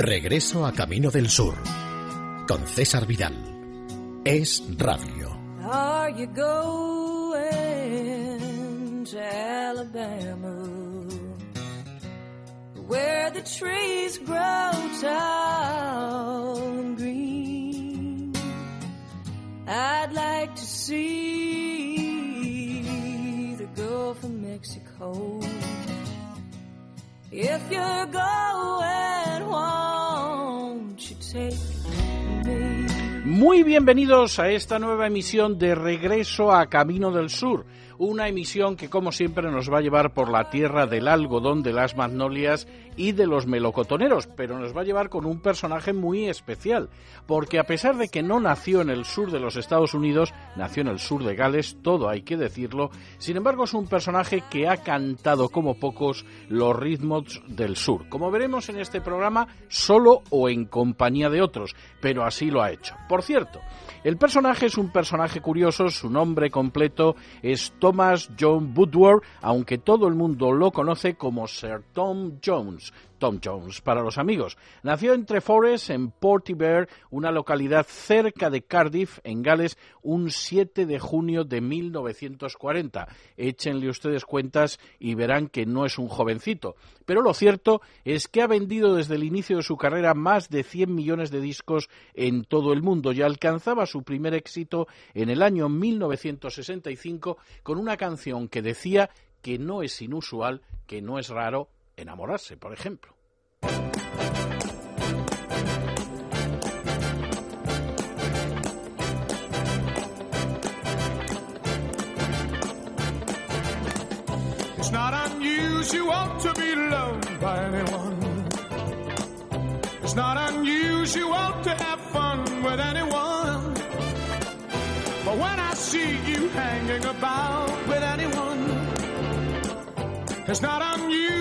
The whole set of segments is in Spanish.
Regreso a Camino del Sur con César Vidal. Es Radio. Are you going to Alabama? Where the trees grow tall and green. I'd like to see the Gulf of Mexico. If you're going, won't you take me? Muy bienvenidos a esta nueva emisión de Regreso a Camino del Sur, una emisión que como siempre nos va a llevar por la tierra del algodón, de las magnolias y de los melocotoneros, pero nos va a llevar con un personaje muy especial, porque a pesar de que no nació en el sur de los Estados Unidos, nació en el sur de Gales, todo hay que decirlo, sin embargo es un personaje que ha cantado como pocos los ritmos del sur, como veremos en este programa, solo o en compañía de otros, pero así lo ha hecho. Por cierto, el personaje es un personaje curioso, su nombre completo es Thomas John Woodward, aunque todo el mundo lo conoce como Sir Tom Jones. Tom Jones para los amigos. Nació en Treforest, en Portiver, una localidad cerca de Cardiff, en Gales, un 7 de junio de 1940. Échenle ustedes cuentas y verán que no es un jovencito. Pero lo cierto es que ha vendido desde el inicio de su carrera más de 100 millones de discos en todo el mundo y alcanzaba su primer éxito en el año 1965 con una canción que decía que no es inusual, que no es raro enamorarse, por ejemplo. It's not unusual to be loved by anyone. It's not unusual to have fun with anyone. But when I see you hanging about with anyone, it's not unusual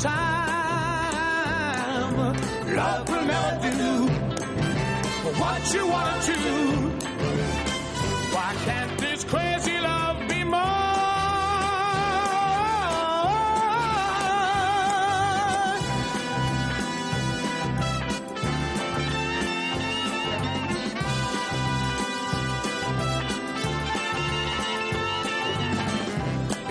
time. Love will never do what you want to. Why can't this crazy love be more?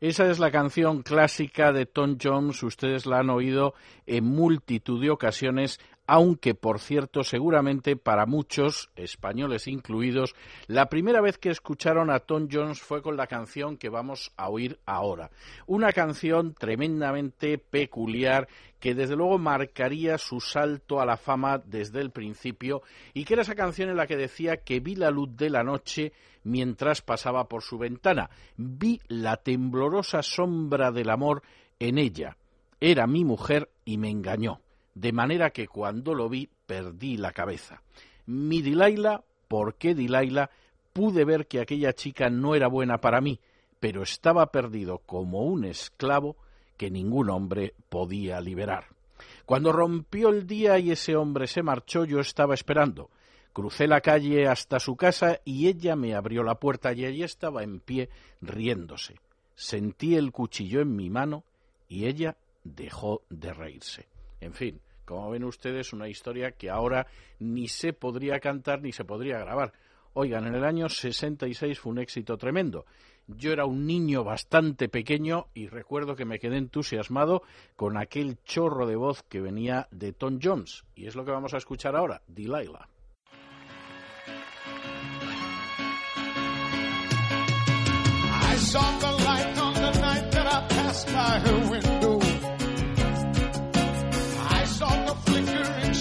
Esa es la canción clásica de Tom Jones, ustedes la han oído en multitud de ocasiones, aunque por cierto seguramente para muchos, españoles incluidos, la primera vez que escucharon a Tom Jones fue con la canción que vamos a oír ahora. Una canción tremendamente peculiar que desde luego marcaría su salto a la fama desde el principio y que era esa canción en la que decía que vi la luz de la noche mientras pasaba por su ventana. Vi la temblorosa sombra del amor en ella. Era mi mujer y me engañó, de manera que cuando lo vi perdí la cabeza. Mi Dilaila, ¿por qué Dilaila? Pude ver que aquella chica no era buena para mí, pero estaba perdido como un esclavo que ningún hombre podía liberar. Cuando rompió el día y ese hombre se marchó, yo estaba esperando. Crucé la calle hasta su casa y ella me abrió la puerta y allí estaba en pie riéndose. Sentí el cuchillo en mi mano y ella dejó de reírse. En fin, como ven ustedes, una historia que ahora ni se podría cantar ni se podría grabar. Oigan, en el año 66 fue un éxito tremendo. Yo era un niño bastante pequeño y recuerdo que me quedé entusiasmado con aquel chorro de voz que venía de Tom Jones. Y es lo que vamos a escuchar ahora, Delilah. I.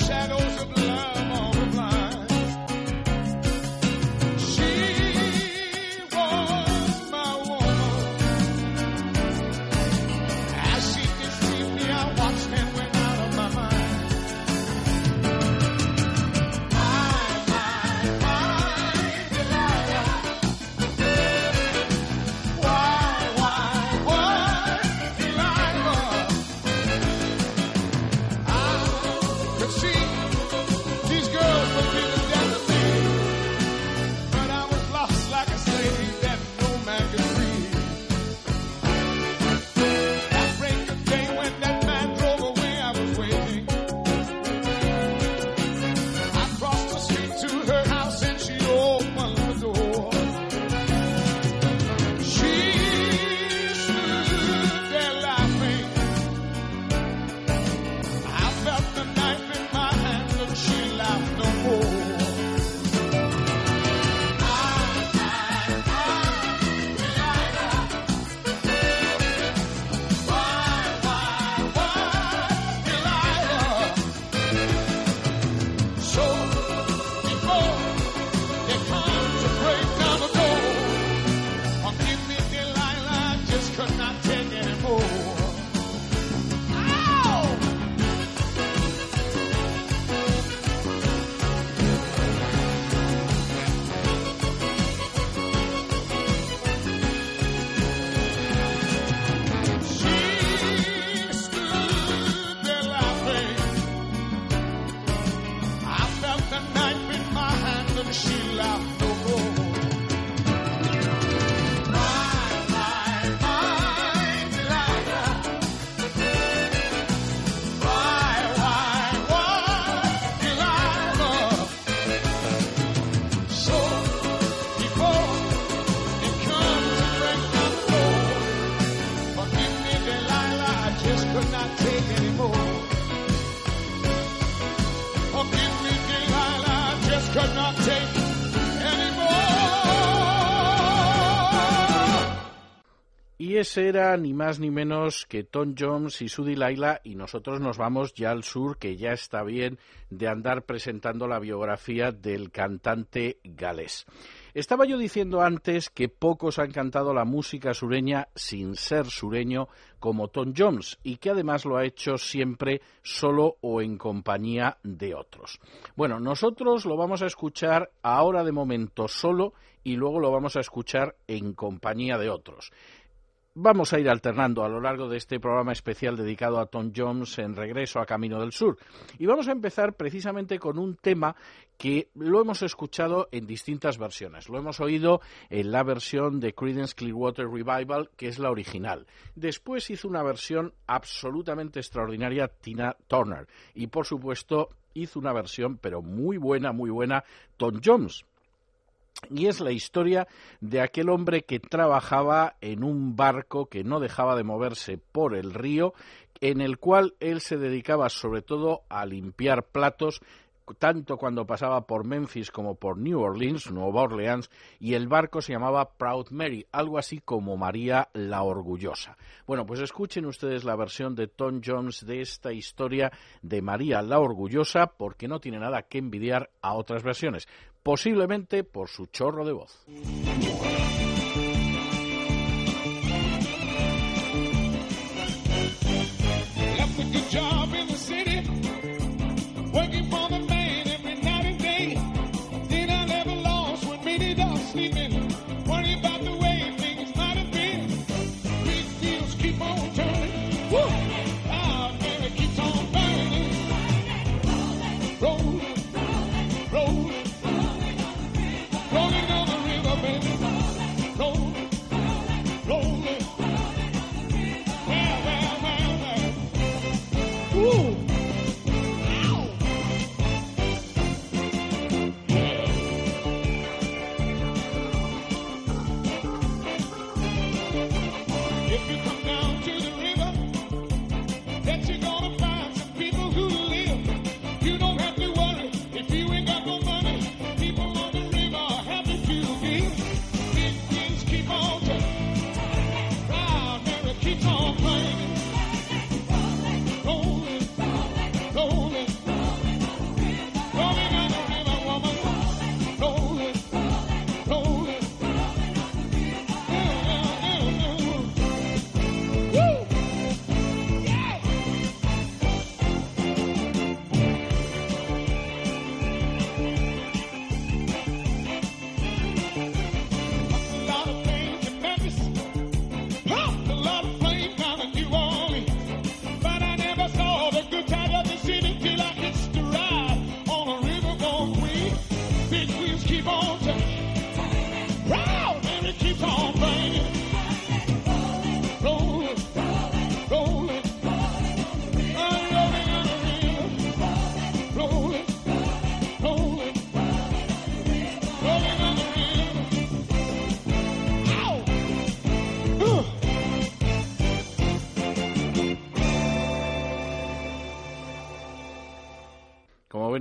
shadows ese era ni más ni menos que Tom Jones y su Delilah y nosotros nos vamos ya al sur, que ya está bien de andar presentando la biografía del cantante galés. Estaba yo diciendo antes que pocos han cantado la música sureña sin ser sureño como Tom Jones y que además lo ha hecho siempre solo o en compañía de otros. Bueno, nosotros lo vamos a escuchar ahora de momento solo y luego lo vamos a escuchar en compañía de otros. Vamos a ir alternando a lo largo de este programa especial dedicado a Tom Jones en Regreso a Camino del Sur. Y vamos a empezar precisamente con un tema que lo hemos escuchado en distintas versiones. Lo hemos oído en la versión de Creedence Clearwater Revival, que es la original. Después hizo una versión absolutamente extraordinaria Tina Turner. Y por supuesto hizo una versión, pero muy buena, muy buena, Tom Jones. Y es la historia de aquel hombre que trabajaba en un barco que no dejaba de moverse por el río, en el cual él se dedicaba sobre todo a limpiar platos tanto cuando pasaba por Memphis como por New Orleans, Nueva Orleans, y el barco se llamaba Proud Mary, algo así como María la Orgullosa. Bueno, pues escuchen ustedes la versión de Tom Jones de esta historia de María la Orgullosa, porque no tiene nada que envidiar a otras versiones, posiblemente por su chorro de voz.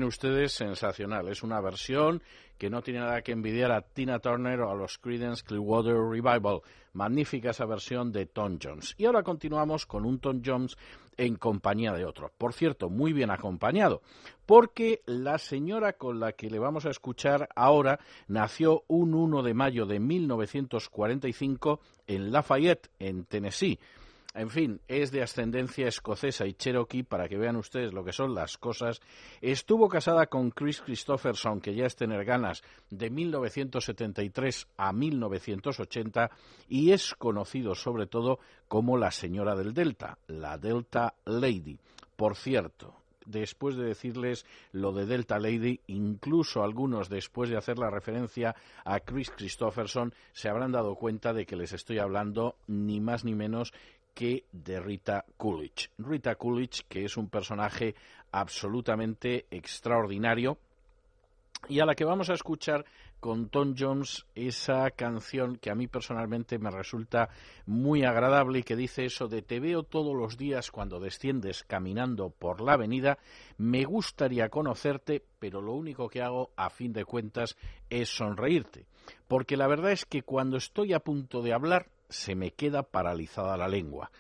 Ustedes, sensacional. Es una versión que no tiene nada que envidiar a Tina Turner o a los Creedence Clearwater Revival. Magnífica esa versión de Tom Jones. Y ahora continuamos con un Tom Jones en compañía de otro. Por cierto, muy bien acompañado, porque la señora con la que le vamos a escuchar ahora nació un 1 de mayo de 1945 en Lafayette, en Tennessee. En fin, es de ascendencia escocesa y cherokee, para que vean ustedes lo que son las cosas. Estuvo casada con Chris Christopherson, que ya es tener ganas, de 1973 a 1980, y es conocido sobre todo como la señora del Delta, la Delta Lady. Por cierto, después de decirles lo de Delta Lady, incluso algunos después de hacer la referencia a Chris Christopherson, se habrán dado cuenta de que les estoy hablando ni más ni menos que de Rita Coolidge. Rita Coolidge, que es un personaje absolutamente extraordinario y a la que vamos a escuchar con Tom Jones esa canción que a mí personalmente me resulta muy agradable y que dice eso de te veo todos los días cuando desciendes caminando por la avenida, me gustaría conocerte, pero lo único que hago a fin de cuentas es sonreírte, porque la verdad es que cuando estoy a punto de hablar se me queda paralizada la lengua.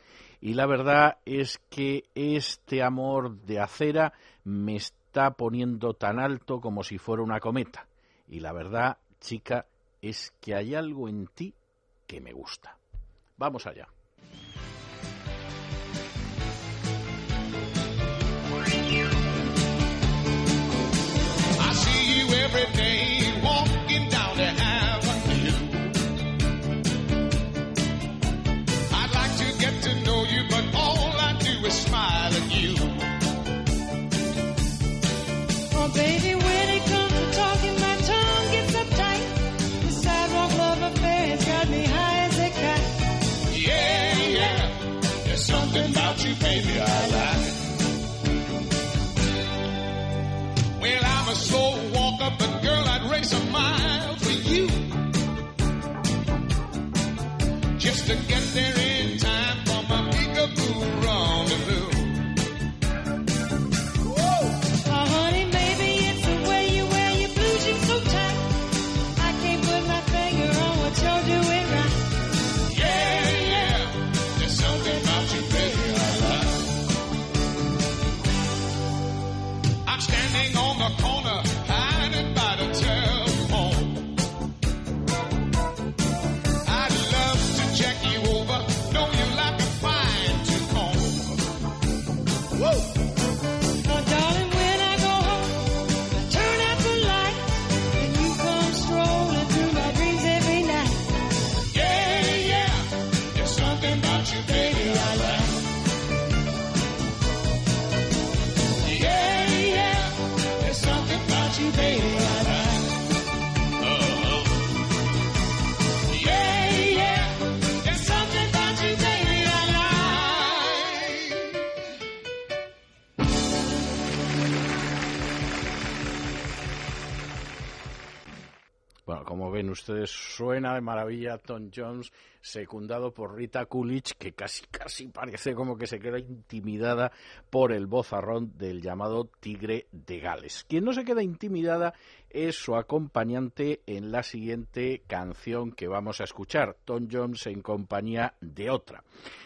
Y la verdad es que este amor de acera me está poniendo tan alto como si fuera una cometa. Y la verdad, chica, es que hay algo en ti que me gusta. Vamos allá. baby, I lied. Well, I'm a slow walker, but como ven ustedes, suena de maravilla Tom Jones, secundado por Rita Coolidge, que casi, casi parece como que se queda intimidada por el vozarrón del llamado Tigre de Gales. Quien no se queda intimidada es su acompañante en la siguiente canción que vamos a escuchar, Tom Jones en compañía de otra.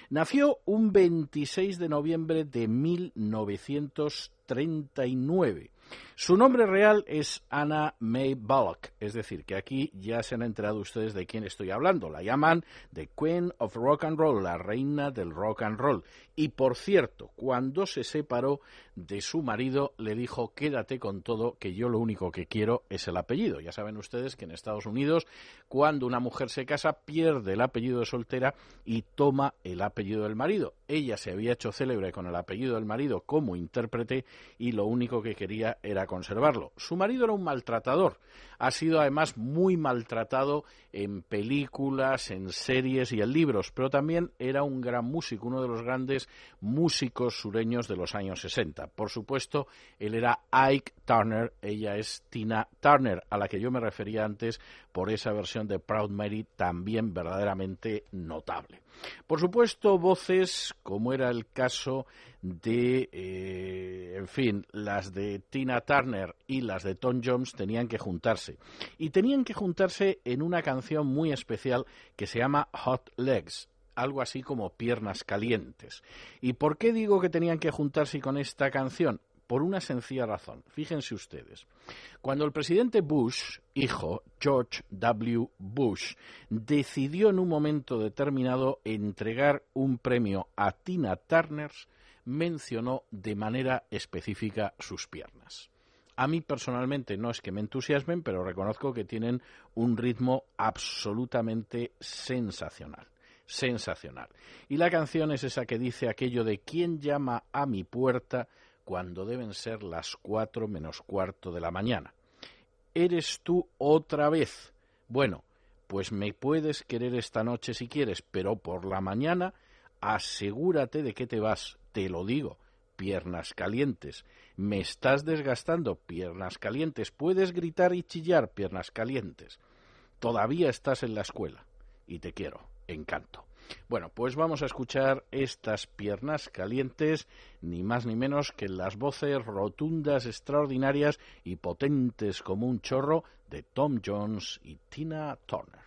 Nació un 26 de noviembre de 1939 su nombre real es Anna May Bullock, es decir, que aquí ya se han enterado ustedes de quién estoy hablando. La llaman The Queen of Rock and Roll, la reina del rock and roll. Y por cierto, cuando se separó de su marido, le dijo, quédate con todo, que yo lo único que quiero es el apellido. Ya saben ustedes que en Estados Unidos, cuando una mujer se casa, pierde el apellido de soltera y toma el apellido del marido. Ella se había hecho célebre con el apellido del marido como intérprete y lo único que quería era conservarlo. Su marido era un maltratador. Ha sido además muy maltratado en películas, en series y en libros, pero también era un gran músico, uno de los grandes músicos sureños de los años 60. Por supuesto, él era Ike Turner, ella es Tina Turner, a la que yo me refería antes por esa versión de Proud Mary también verdaderamente notable. Por supuesto, voces como era el caso de, eh, en fin, las de Tina Turner y las de Tom Jones tenían que juntarse. Y tenían que juntarse en una canción muy especial que se llama Hot Legs algo así como piernas calientes. ¿Y por qué digo que tenían que juntarse con esta canción? por una sencilla razón. Fíjense ustedes. Cuando el presidente Bush, hijo, George W. Bush, decidió en un momento determinado entregar un premio a Tina Turner, mencionó de manera específica sus piernas. A mí personalmente no es que me entusiasmen, pero reconozco que tienen un ritmo absolutamente sensacional. Sensacional. Y la canción es esa que dice aquello de ¿Quién llama a mi puerta? cuando deben ser las cuatro menos cuarto de la mañana. ¿Eres tú otra vez? Bueno, pues me puedes querer esta noche si quieres, pero por la mañana asegúrate de que te vas, te lo digo, piernas calientes. Me estás desgastando, piernas calientes. Puedes gritar y chillar, piernas calientes. Todavía estás en la escuela y te quiero, encanto. Bueno, pues vamos a escuchar estas piernas calientes, ni más ni menos que las voces rotundas, extraordinarias y potentes como un chorro de Tom Jones y Tina Turner.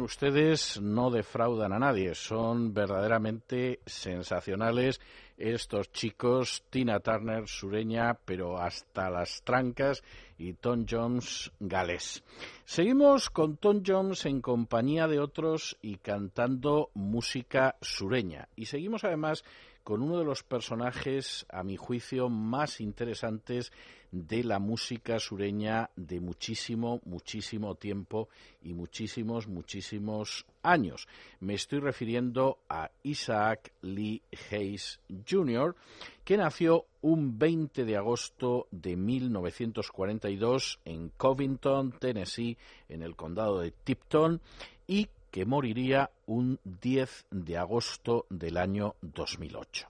Ustedes, no defraudan a nadie. Son verdaderamente sensacionales estos chicos, Tina Turner, sureña, pero hasta las trancas, y Tom Jones, galés. Seguimos con Tom Jones en compañía de otros y cantando música sureña. Y seguimos además con uno de los personajes, a mi juicio, más interesantes de la música sureña de muchísimo, muchísimo tiempo y muchísimos, muchísimos años. Me estoy refiriendo a Isaac Lee Hayes Jr., que nació un 20 de agosto de 1942 en Covington, Tennessee, en el condado de Tipton, y que moriría un 10 de agosto del año 2008.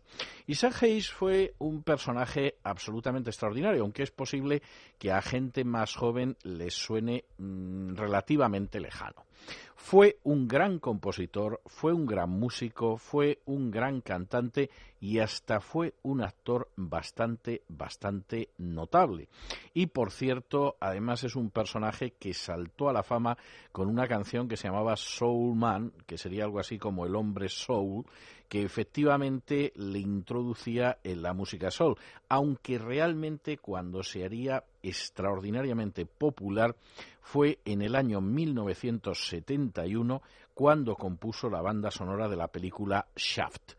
Isaac Hayes fue un personaje absolutamente extraordinario, aunque es posible que a gente más joven les suene mm, relativamente lejano. Fue un gran compositor, fue un gran músico, fue un gran cantante y hasta fue un actor bastante, bastante notable. Y por cierto, además es un personaje que saltó a la fama con una canción que se llamaba Soul Man, que sería algo así como el hombre soul, que efectivamente le introducía en la música soul, aunque realmente cuando se haría extraordinariamente popular fue en el año 1971 cuando compuso la banda sonora de la película Shaft.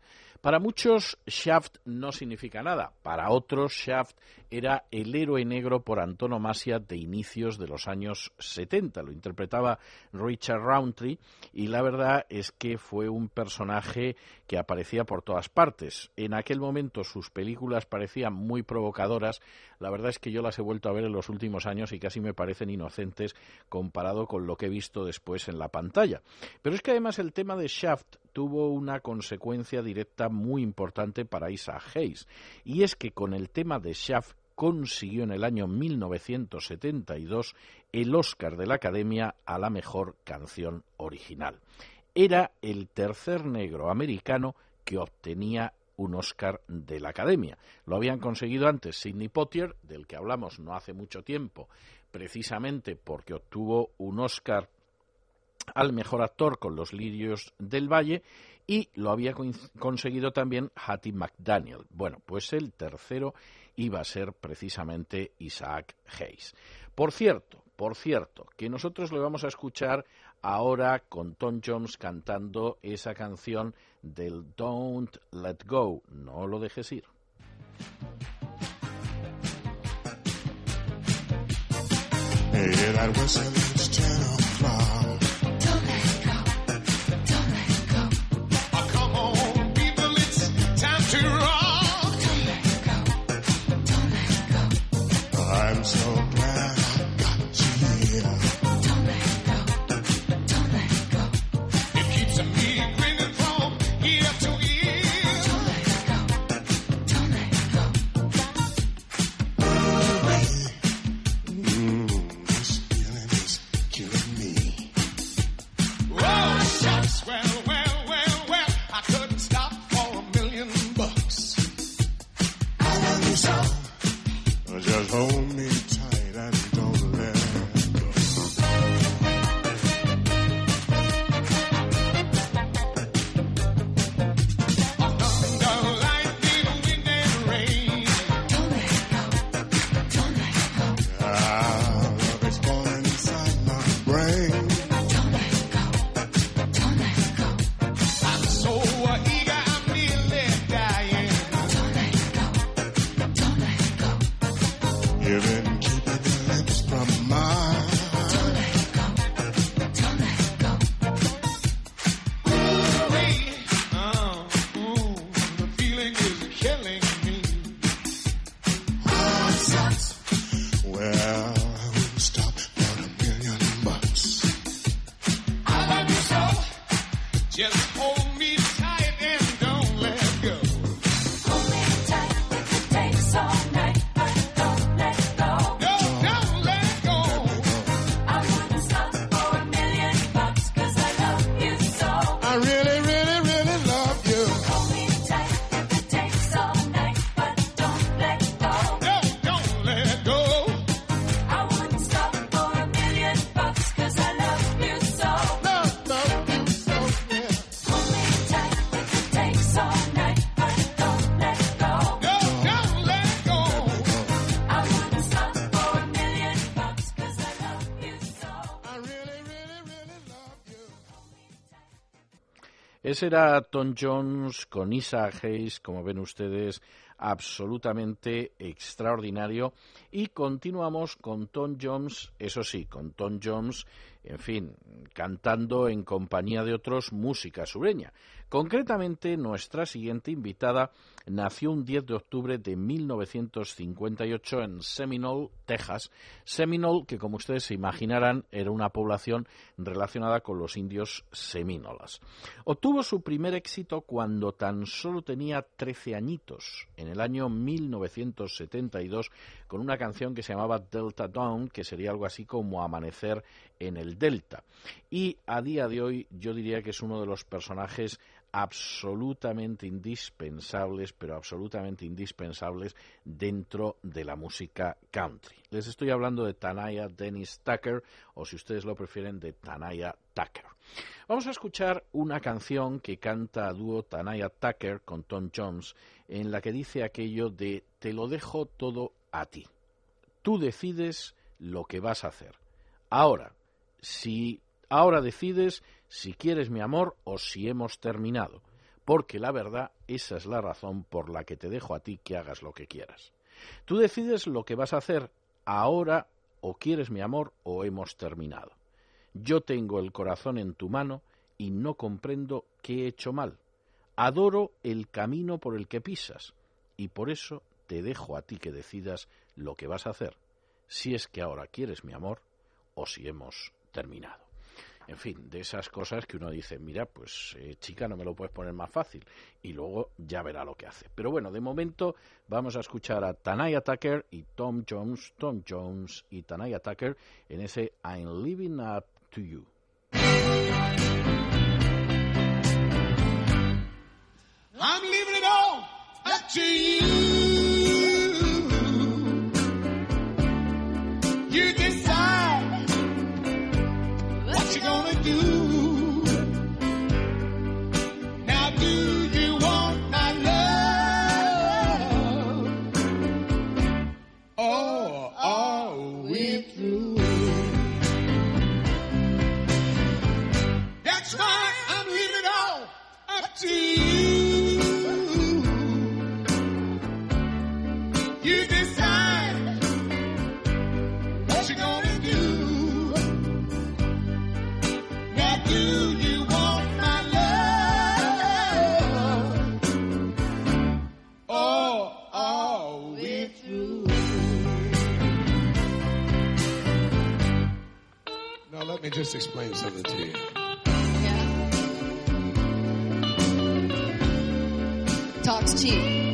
Para muchos, Shaft no significa nada. Para otros, Shaft era el héroe negro por antonomasia de inicios de los años 70. Lo interpretaba Richard Roundtree y la verdad es que fue un personaje que aparecía por todas partes. En aquel momento sus películas parecían muy provocadoras. La verdad es que yo las he vuelto a ver en los últimos años y casi me parecen inocentes comparado con lo que he visto después en la pantalla. Pero es que además el tema de Shaft tuvo una consecuencia directa muy importante para Isaac Hayes, y es que con el tema de Shaft consiguió en el año 1972 el Oscar de la Academia a la mejor canción original. Era el tercer negro americano que obtenía un Oscar de la Academia. Lo habían conseguido antes Sidney Poitier, del que hablamos no hace mucho tiempo, precisamente porque obtuvo un Oscar al mejor actor con Los Lirios del Valle y lo había conseguido también Hattie McDaniel. Bueno, pues el tercero iba a ser precisamente Isaac Hayes. Por cierto, por cierto, que nosotros le vamos a escuchar ahora con Tom Jones cantando esa canción del Don't Let Go, no lo dejes ir. Ese era Tom Jones con Isa Hayes, como ven ustedes, absolutamente extraordinario. Y continuamos con Tom Jones, eso sí, con Tom Jones, en fin, cantando en compañía de otros música sureña. Concretamente, nuestra siguiente invitada nació un 10 de octubre de 1958 en Seminole, Texas. Seminole, que como ustedes se imaginarán, era una población relacionada con los indios semínolas. Obtuvo su primer éxito cuando tan solo tenía 13 añitos, en el año 1972, con una canción que se llamaba Delta Dawn, que sería algo así como Amanecer en el Delta. Y a día de hoy yo diría que es uno de los personajes absolutamente indispensables, pero absolutamente indispensables dentro de la música country. Les estoy hablando de Tanaya Dennis Tucker, o si ustedes lo prefieren, de Tanaya Tucker. Vamos a escuchar una canción que canta a dúo Tanaya Tucker con Tom Jones, en la que dice aquello de te lo dejo todo a ti. Tú decides lo que vas a hacer. Ahora, si ahora decides si quieres mi amor o si hemos terminado, porque la verdad esa es la razón por la que te dejo a ti que hagas lo que quieras. Tú decides lo que vas a hacer ahora o quieres mi amor o hemos terminado. Yo tengo el corazón en tu mano y no comprendo qué he hecho mal. Adoro el camino por el que pisas y por eso te dejo a ti que decidas lo que vas a hacer, si es que ahora quieres mi amor o si hemos terminado. En fin, de esas cosas que uno dice, mira, pues eh, chica, no me lo puedes poner más fácil. Y luego ya verá lo que hace. Pero bueno, de momento vamos a escuchar a Tanaya Tucker y Tom Jones, Tom Jones y Tanaya Tucker en ese I'm Living Up to You. I'm up to you. Me just explain something to you. Yeah. Talks cheap.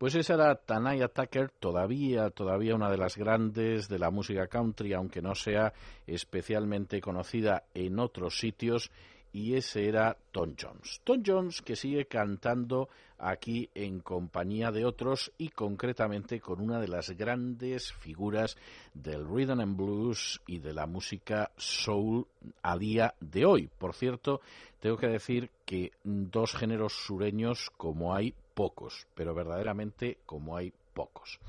Pues esa era Tanaya Tucker, todavía, todavía una de las grandes de la música country, aunque no sea especialmente conocida en otros sitios, y ese era Tom Jones. Tom Jones que sigue cantando aquí en compañía de otros y concretamente con una de las grandes figuras del rhythm and blues y de la música soul a día de hoy. Por cierto, tengo que decir que dos géneros sureños como hay pocos, pero verdaderamente como hay pocos.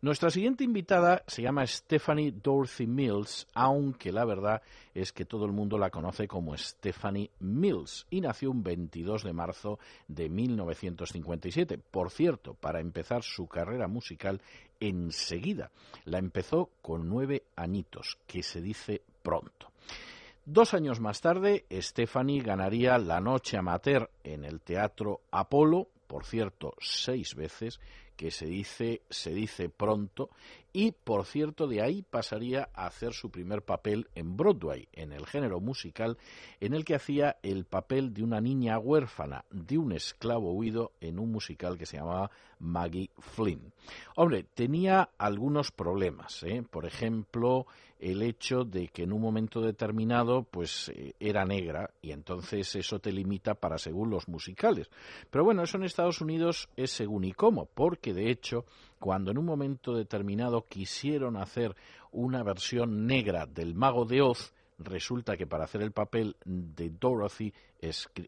Nuestra siguiente invitada se llama Stephanie Dorothy Mills, aunque la verdad es que todo el mundo la conoce como Stephanie Mills y nació un 22 de marzo de 1957. Por cierto, para empezar su carrera musical enseguida. La empezó con nueve añitos, que se dice pronto. Dos años más tarde, Stephanie ganaría la noche amateur en el Teatro Apolo, por cierto, seis veces, que se dice, se dice pronto, y por cierto de ahí pasaría a hacer su primer papel en Broadway, en el género musical, en el que hacía el papel de una niña huérfana de un esclavo huido en un musical que se llamaba Maggie Flynn. Hombre, tenía algunos problemas, ¿eh? por ejemplo, el hecho de que en un momento determinado pues eh, era negra y entonces eso te limita para según los musicales. Pero bueno, eso en Estados Unidos es según y cómo, porque de hecho cuando en un momento determinado quisieron hacer una versión negra del Mago de Oz, resulta que para hacer el papel de Dorothy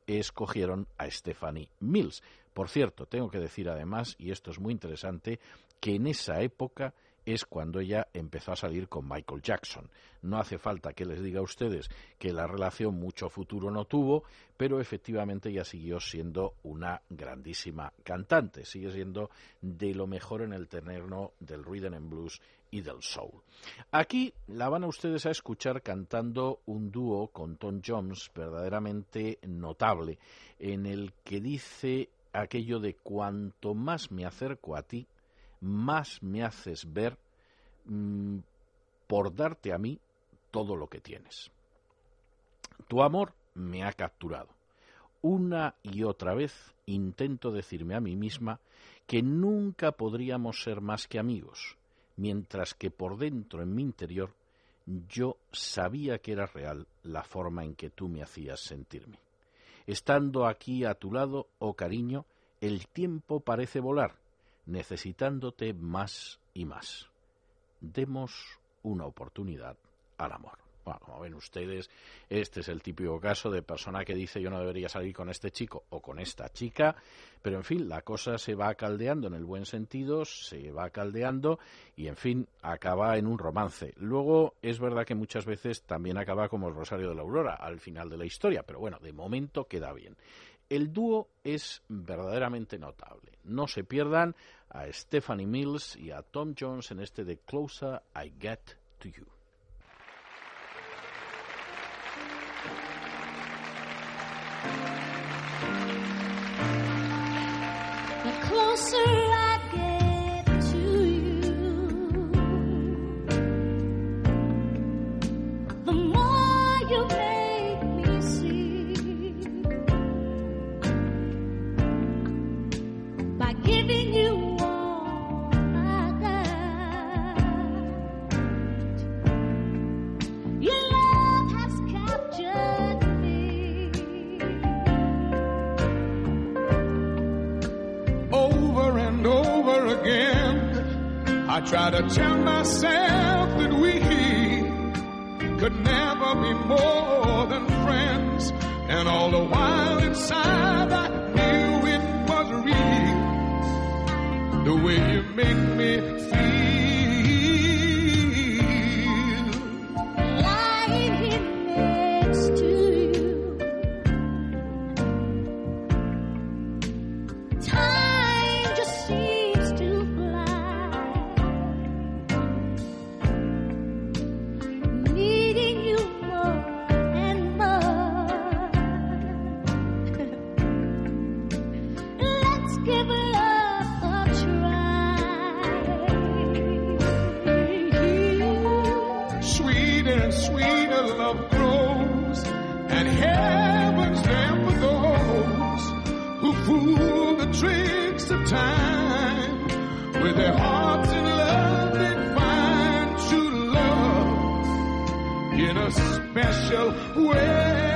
escogieron a Stephanie Mills. Por cierto, tengo que decir además, y esto es muy interesante, que en esa época es cuando ella empezó a salir con Michael Jackson. No hace falta que les diga a ustedes que la relación mucho futuro no tuvo, pero efectivamente ella siguió siendo una grandísima cantante, sigue siendo de lo mejor en el terreno del rhythm and blues y del soul. Aquí la van a ustedes a escuchar cantando un dúo con Tom Jones verdaderamente notable, en el que dice aquello de cuanto más me acerco a ti, más me haces ver mm, por darte a mí todo lo que tienes. Tu amor me ha capturado. Una y otra vez intento decirme a mí misma que nunca podríamos ser más que amigos, mientras que por dentro, en mi interior, yo sabía que era real la forma en que tú me hacías sentirme. Estando aquí a tu lado, oh cariño, el tiempo parece volar necesitándote más y más. Demos una oportunidad al amor. Bueno, como ven ustedes, este es el típico caso de persona que dice yo no debería salir con este chico o con esta chica, pero en fin, la cosa se va caldeando en el buen sentido, se va caldeando y en fin, acaba en un romance. Luego es verdad que muchas veces también acaba como el Rosario de la Aurora al final de la historia, pero bueno, de momento queda bien. El dúo es verdaderamente notable. No se pierdan a Stephanie Mills y a Tom Jones en este The Closer I Get to You. Closer try to tell myself that we could never be more than friends. And all the while inside I knew it was real. The way you make me feel. Tricks of time. With their hearts in love, they find true love in a special way.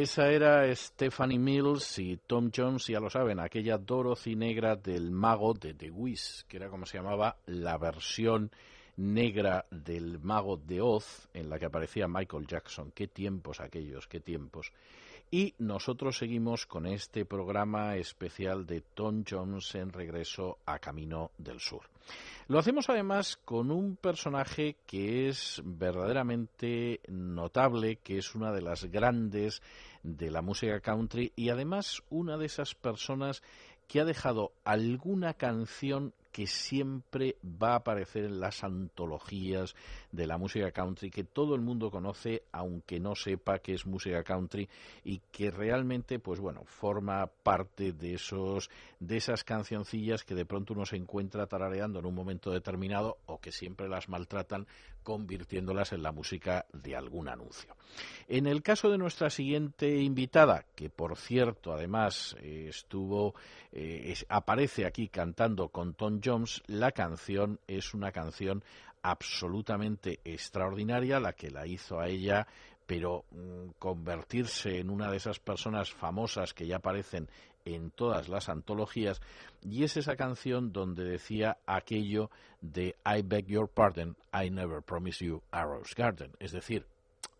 Esa era Stephanie Mills y Tom Jones, ya lo saben, aquella Dorothy negra del mago de The Wiz, que era como se llamaba la versión negra del mago de Oz, en la que aparecía Michael Jackson. Qué tiempos aquellos, qué tiempos. Y nosotros seguimos con este programa especial de Tom Jones en regreso a Camino del Sur. Lo hacemos además con un personaje que es verdaderamente notable, que es una de las grandes de la música country y además una de esas personas que ha dejado alguna canción que siempre va a aparecer en las antologías de la música country, que todo el mundo conoce, aunque no sepa que es música country, y que realmente, pues bueno, forma parte de esos, de esas cancioncillas que de pronto uno se encuentra tarareando en un momento determinado, o que siempre las maltratan, convirtiéndolas en la música de algún anuncio. En el caso de nuestra siguiente invitada, que por cierto, además eh, estuvo, eh, aparece aquí cantando con Tom Jones, la canción es una canción absolutamente extraordinaria, la que la hizo a ella, pero mm, convertirse en una de esas personas famosas que ya aparecen en todas las antologías, y es esa canción donde decía aquello de I beg your pardon, I never promised you a rose garden, es decir,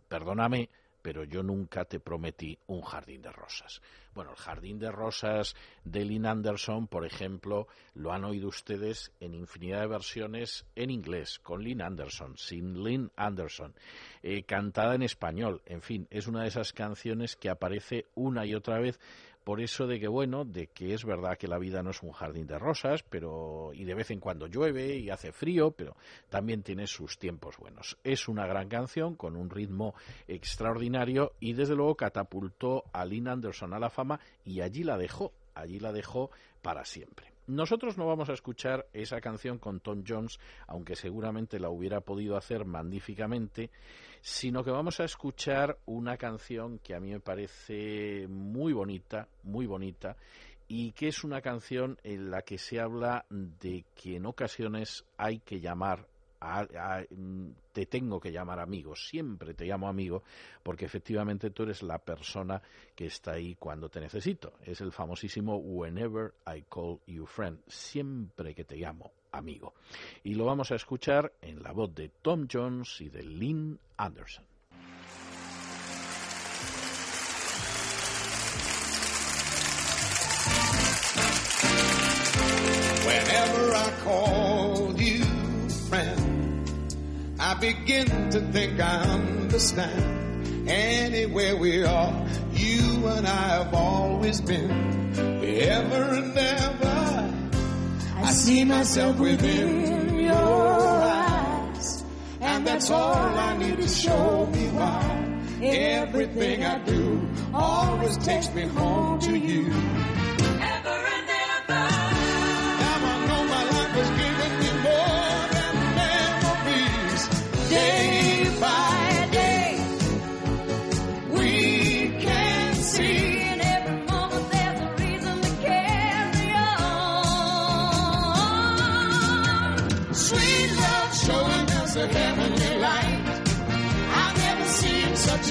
perdóname, pero yo nunca te prometí un jardín de rosas. Bueno, el jardín de rosas de Lynn Anderson, por ejemplo, lo han oído ustedes en infinidad de versiones en inglés, con Lynn Anderson, sin Lynn Anderson, eh, cantada en español. En fin, es una de esas canciones que aparece una y otra vez por eso de que bueno, de que es verdad que la vida no es un jardín de rosas, pero y de vez en cuando llueve y hace frío, pero también tiene sus tiempos buenos. Es una gran canción con un ritmo extraordinario y desde luego catapultó a Lynn Anderson a la fama y allí la dejó, allí la dejó para siempre. Nosotros no vamos a escuchar esa canción con Tom Jones, aunque seguramente la hubiera podido hacer magníficamente, sino que vamos a escuchar una canción que a mí me parece muy bonita, muy bonita, y que es una canción en la que se habla de que en ocasiones hay que llamar mm, te tengo que llamar amigo, siempre te llamo amigo, porque efectivamente tú eres la persona que está ahí cuando te necesito. Es el famosísimo Whenever I call you friend, siempre que te llamo amigo. Y lo vamos a escuchar en la voz de Tom Jones y de Lynn Anderson. Begin to think I understand. Anywhere we are, you and I have always been. Ever and ever, I see myself within your eyes. And that's all I need to show me why. Everything I do always takes me home to you.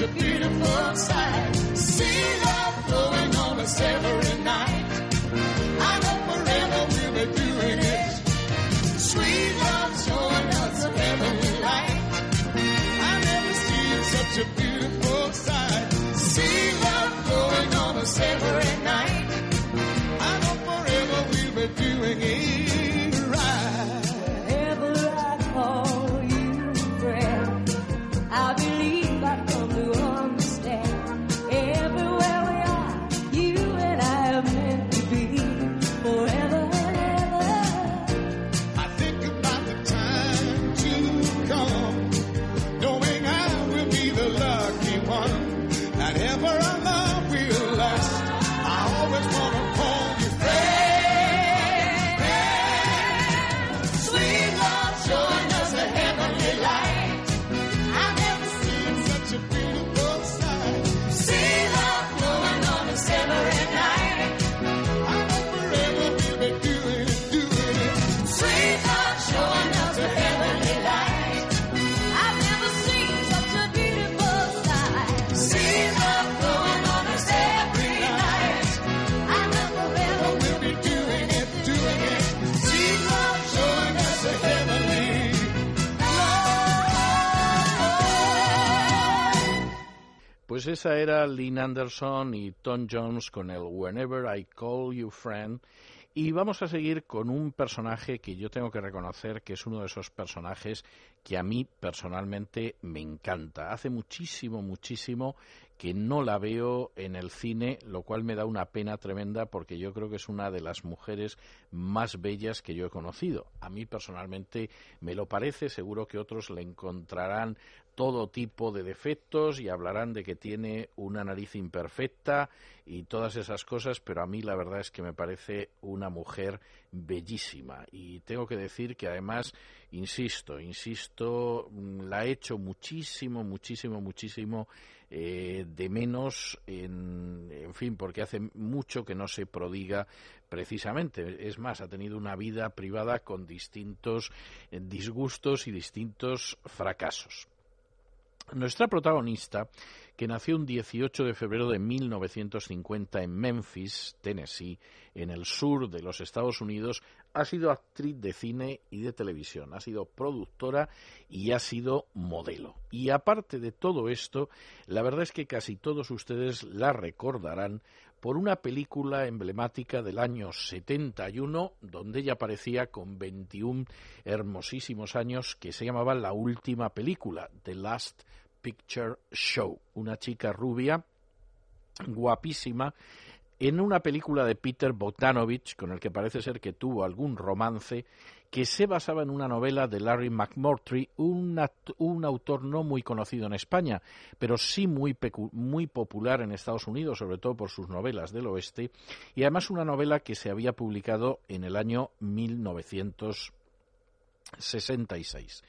Such a beautiful sight. See love flowing on us every Pues esa era Lynn Anderson y Tom Jones con el Whenever I Call You Friend. Y vamos a seguir con un personaje que yo tengo que reconocer que es uno de esos personajes que a mí personalmente me encanta. Hace muchísimo, muchísimo que no la veo en el cine, lo cual me da una pena tremenda porque yo creo que es una de las mujeres más bellas que yo he conocido. A mí personalmente me lo parece, seguro que otros le encontrarán todo tipo de defectos y hablarán de que tiene una nariz imperfecta y todas esas cosas, pero a mí la verdad es que me parece una mujer bellísima y tengo que decir que además, insisto, insisto, mm, la he hecho muchísimo, muchísimo, muchísimo eh, de menos, en, en fin, porque hace mucho que no se prodiga precisamente. Es más, ha tenido una vida privada con distintos eh, disgustos y distintos fracasos. Nuestra protagonista, que nació un 18 de febrero de 1950 en Memphis, Tennessee, en el sur de los Estados Unidos, ha sido actriz de cine y de televisión, ha sido productora y ha sido modelo. Y aparte de todo esto, la verdad es que casi todos ustedes la recordarán por una película emblemática del año 71, donde ella aparecía con 21 hermosísimos años, que se llamaba La Última Película, The Last Picture Show. Una chica rubia, guapísima, en una película de Peter Bogdanovich, con el que parece ser que tuvo algún romance, que se basaba en una novela de Larry McMurtry, un, un autor no muy conocido en España, pero sí muy, muy popular en Estados Unidos, sobre todo por sus novelas del oeste, y además una novela que se había publicado en el año 1966.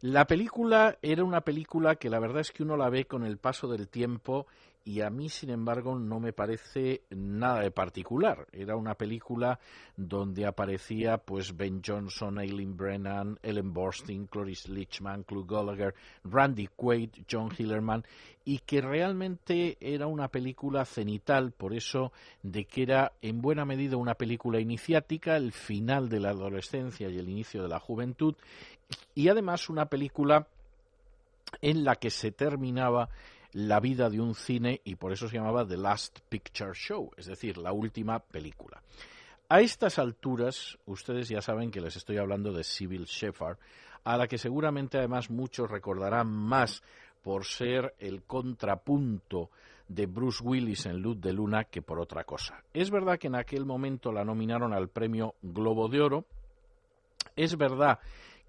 La película era una película que la verdad es que uno la ve con el paso del tiempo y a mí, sin embargo, no me parece nada de particular. Era una película donde aparecía pues Ben Johnson, Aileen Brennan, Ellen Borstein, Cloris Leachman, Clu Gallagher, Randy Quaid, John Hillerman y que realmente era una película cenital, por eso de que era en buena medida una película iniciática, el final de la adolescencia y el inicio de la juventud, y además una película en la que se terminaba la vida de un cine y por eso se llamaba The Last Picture Show, es decir, la última película. A estas alturas, ustedes ya saben que les estoy hablando de Sybil Shepherd, a la que seguramente además muchos recordarán más por ser el contrapunto de Bruce Willis en Luz de Luna que por otra cosa. Es verdad que en aquel momento la nominaron al premio Globo de Oro, es verdad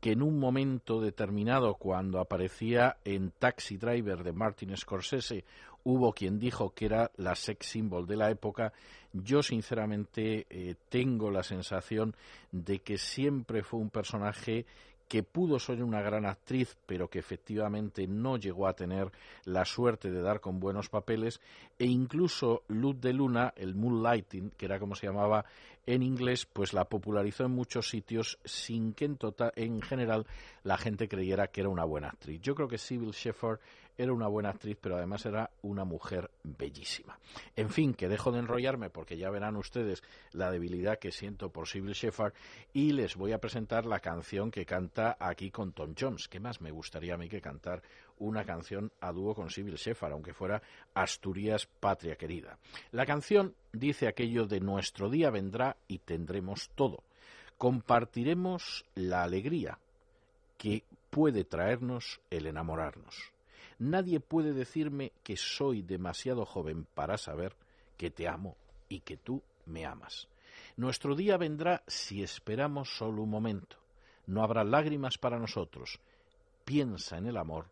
que en un momento determinado, cuando aparecía en Taxi Driver de Martin Scorsese, hubo quien dijo que era la sex symbol de la época, yo sinceramente eh, tengo la sensación de que siempre fue un personaje que pudo ser una gran actriz, pero que efectivamente no llegó a tener la suerte de dar con buenos papeles, e incluso Luz de Luna, el Moonlighting, que era como se llamaba en inglés, pues la popularizó en muchos sitios sin que en, total, en general la gente creyera que era una buena actriz. Yo creo que Sybil Shepherd era una buena actriz, pero además era una mujer bellísima. En fin, que dejo de enrollarme porque ya verán ustedes la debilidad que siento por Sybil Shepherd y les voy a presentar la canción que canta aquí con Tom Jones. ¿Qué más me gustaría a mí que cantar una canción a dúo con Sybil Shepherd, aunque fuera Asturias, patria querida? La canción dice aquello de nuestro día vendrá y tendremos todo. Compartiremos la alegría que puede traernos el enamorarnos. Nadie puede decirme que soy demasiado joven para saber que te amo y que tú me amas. Nuestro día vendrá si esperamos solo un momento. No habrá lágrimas para nosotros. Piensa en el amor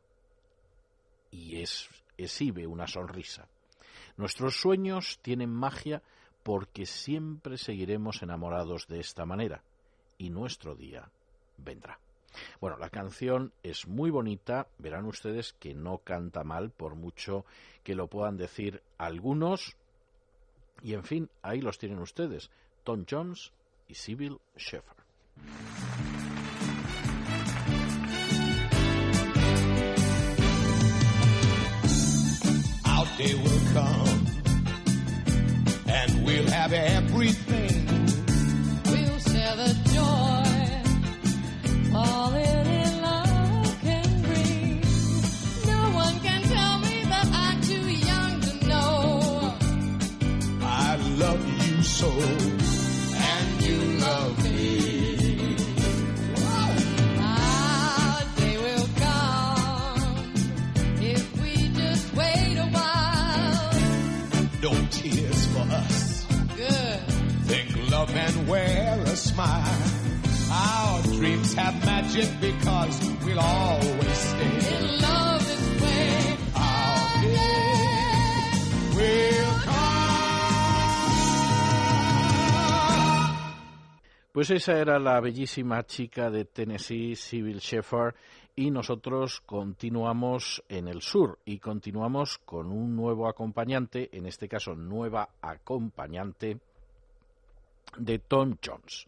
y es, exhibe una sonrisa. Nuestros sueños tienen magia porque siempre seguiremos enamorados de esta manera y nuestro día vendrá. Bueno, la canción es muy bonita, verán ustedes que no canta mal, por mucho que lo puedan decir algunos. Y en fin, ahí los tienen ustedes, Tom Jones y Sybil Shepherd. Our day will come, and we'll have everything. soul, and you love me. No tears for us. Good. Think love and wear a smile. Our dreams have magic because we'll always stay in love this way. our day will. Pues esa era la bellísima chica de Tennessee, Sybil Shepherd, y nosotros continuamos en el sur y continuamos con un nuevo acompañante, en este caso nueva acompañante de Tom Jones.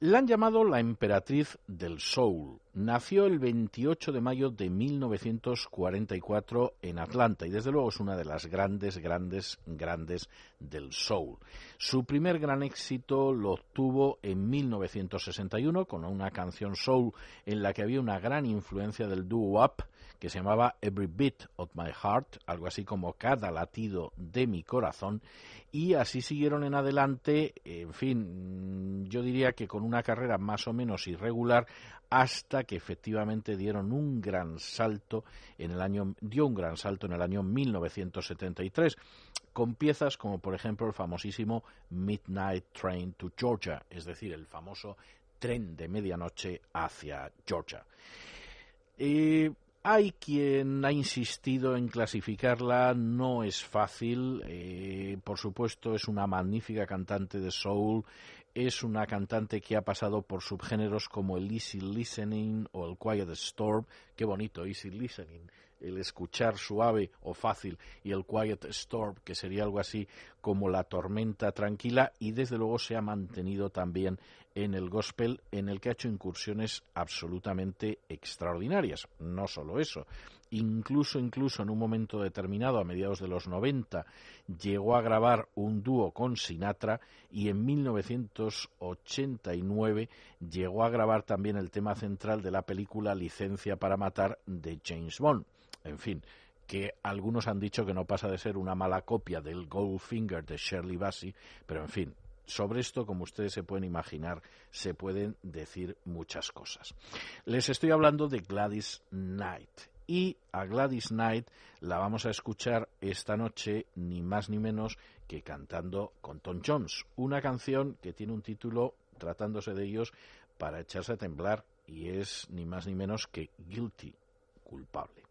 La han llamado la emperatriz del soul. Nació el 28 de mayo de 1944 en Atlanta y desde luego es una de las grandes, grandes, grandes del soul. Su primer gran éxito lo obtuvo en 1961 con una canción soul en la que había una gran influencia del doo-wop que se llamaba Every Beat of My Heart, algo así como cada latido de mi corazón, y así siguieron en adelante, en fin, yo diría que con una carrera más o menos irregular hasta que efectivamente dieron un gran salto en el año dio un gran salto en el año 1973 con piezas como por ejemplo el famosísimo Midnight Train to Georgia, es decir, el famoso tren de medianoche hacia Georgia. Eh, hay quien ha insistido en clasificarla, no es fácil, eh, por supuesto es una magnífica cantante de soul, es una cantante que ha pasado por subgéneros como el easy listening o el quiet storm, qué bonito, easy listening, el escuchar suave o fácil y el quiet storm, que sería algo así como la tormenta tranquila y desde luego se ha mantenido también en el gospel en el que ha hecho incursiones absolutamente extraordinarias. No solo eso, incluso incluso en un momento determinado a mediados de los 90 llegó a grabar un dúo con Sinatra y en 1989 llegó a grabar también el tema central de la película Licencia para matar de James Bond. En fin, que algunos han dicho que no pasa de ser una mala copia del Goldfinger de Shirley Bassey, pero en fin, sobre esto, como ustedes se pueden imaginar, se pueden decir muchas cosas. Les estoy hablando de Gladys Knight. Y a Gladys Knight la vamos a escuchar esta noche, ni más ni menos que cantando con Tom Jones. Una canción que tiene un título, tratándose de ellos, para echarse a temblar, y es ni más ni menos que Guilty, culpable.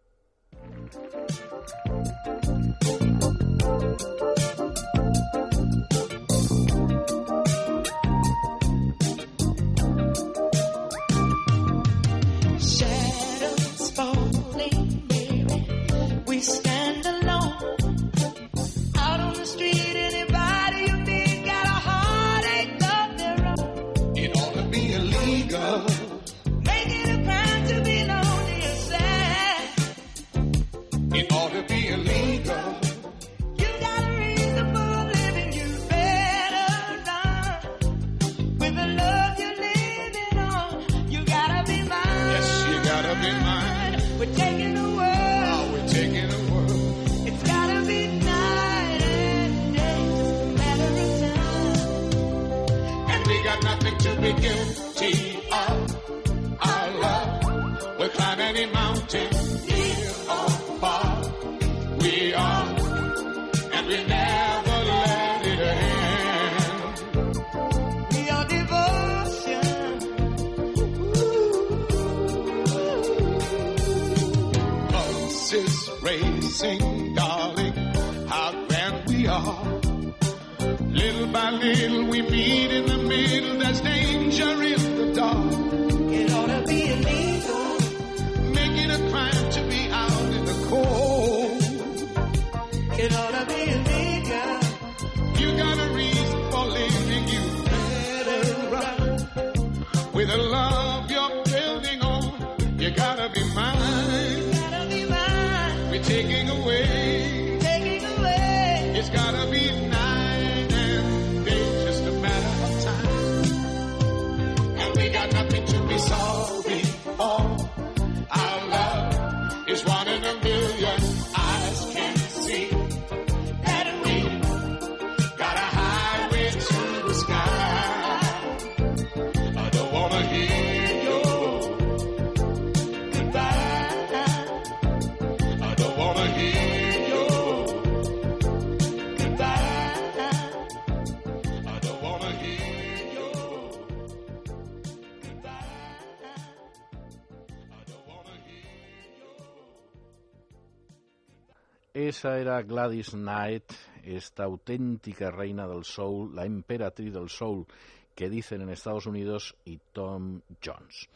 Esa era Gladys Knight, esta auténtica reina del soul, la emperatriz del soul que dicen en Estados Unidos, y Tom Jones.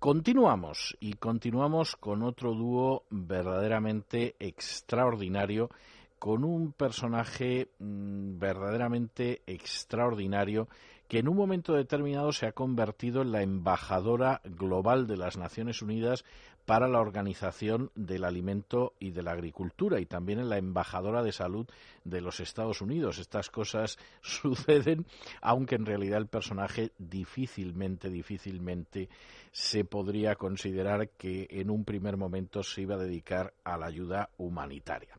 Continuamos y continuamos con otro dúo verdaderamente extraordinario, con un personaje mm, verdaderamente extraordinario que en un momento determinado se ha convertido en la embajadora global de las Naciones Unidas para la Organización del Alimento y de la Agricultura y también en la embajadora de salud de los Estados Unidos. Estas cosas suceden, aunque en realidad el personaje difícilmente, difícilmente se podría considerar que en un primer momento se iba a dedicar a la ayuda humanitaria.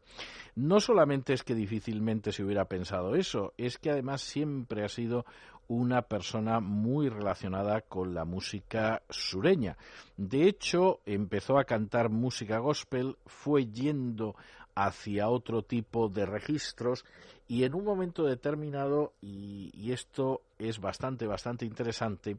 No solamente es que difícilmente se hubiera pensado eso, es que además siempre ha sido una persona muy relacionada con la música sureña. De hecho, empezó a cantar música gospel, fue yendo hacia otro tipo de registros y en un momento determinado, y, esto es bastante, bastante interesante,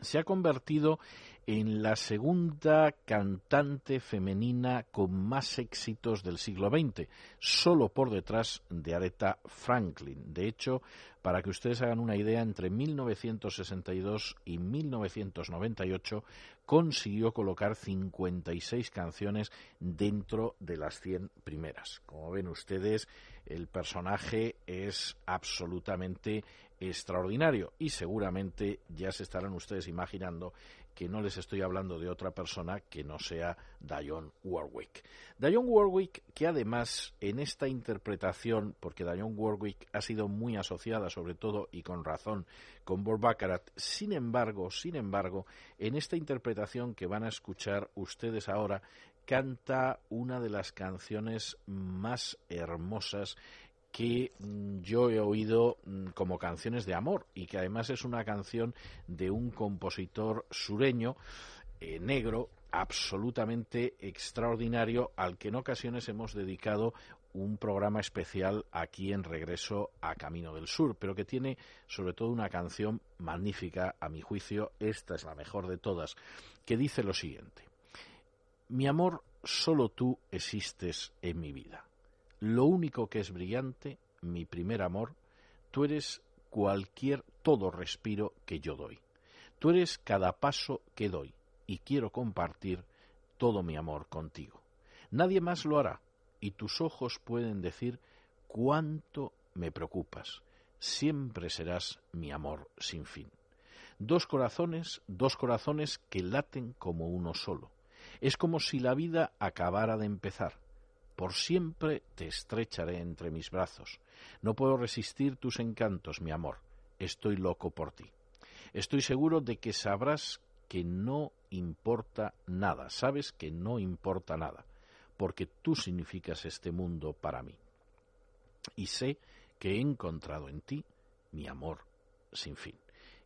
se ha convertido en la segunda cantante femenina con más éxitos del siglo XX, solo por detrás de Aretha Franklin. De hecho, para que ustedes hagan una idea, entre 1962 y 1998 consiguió colocar 56 canciones dentro de las 100 primeras. Como ven ustedes, el personaje es absolutamente extraordinario y seguramente ya se estarán ustedes imaginando que no les estoy hablando de otra persona que no sea Dionne Warwick. Dionne Warwick, que además en esta interpretación, porque Dionne Warwick ha sido muy asociada, sobre todo y con razón, con Bob Baccarat, sin embargo, sin embargo, en esta interpretación que van a escuchar ustedes ahora, canta una de las canciones más hermosas que mm, yo he oído mm, como canciones de amor y que además es una canción de un compositor sureño eh, negro absolutamente extraordinario al que en ocasiones hemos dedicado un programa especial aquí en Regreso a Camino del Sur, pero que tiene sobre todo una canción magnífica, a mi juicio, esta es la mejor de todas, que dice lo siguiente. Mi amor, solo tú existes en mi vida lo único que es brillante, mi primer amor, tú eres cualquier todo respiro que yo doy. Tú eres cada paso que doy y quiero compartir todo mi amor contigo. Nadie más lo hará y tus ojos pueden decir cuánto me preocupas. Siempre serás mi amor sin fin. Dos corazones, dos corazones que laten como uno solo. Es como si la vida acabara de empezar por siempre te estrecharé entre mis brazos. No puedo resistir tus encantos, mi amor. Estoy loco por ti. Estoy seguro de que sabrás que no importa nada. Sabes que no importa nada, porque tú significas este mundo para mí. Y sé que he encontrado en ti mi amor sin fin.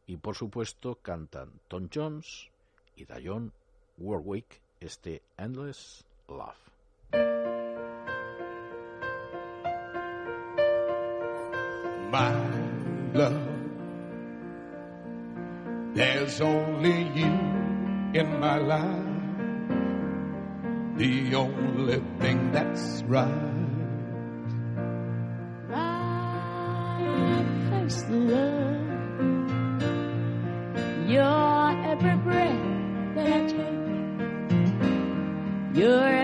Y por supuesto cantan Tom Jones y Dionne Warwick este Endless Love. My love. There's only you in my life, the only thing that's right. My first love, your every breath that I take, your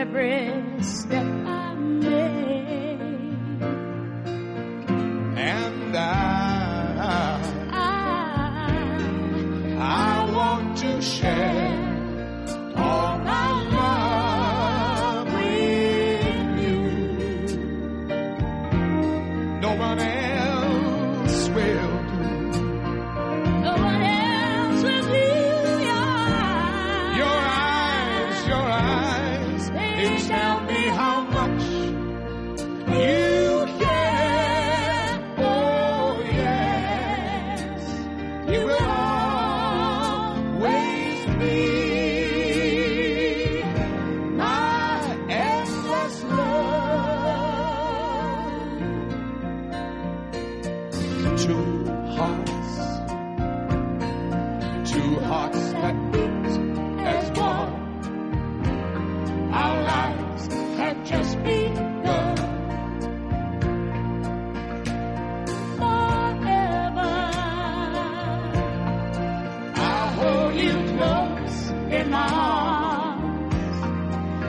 my.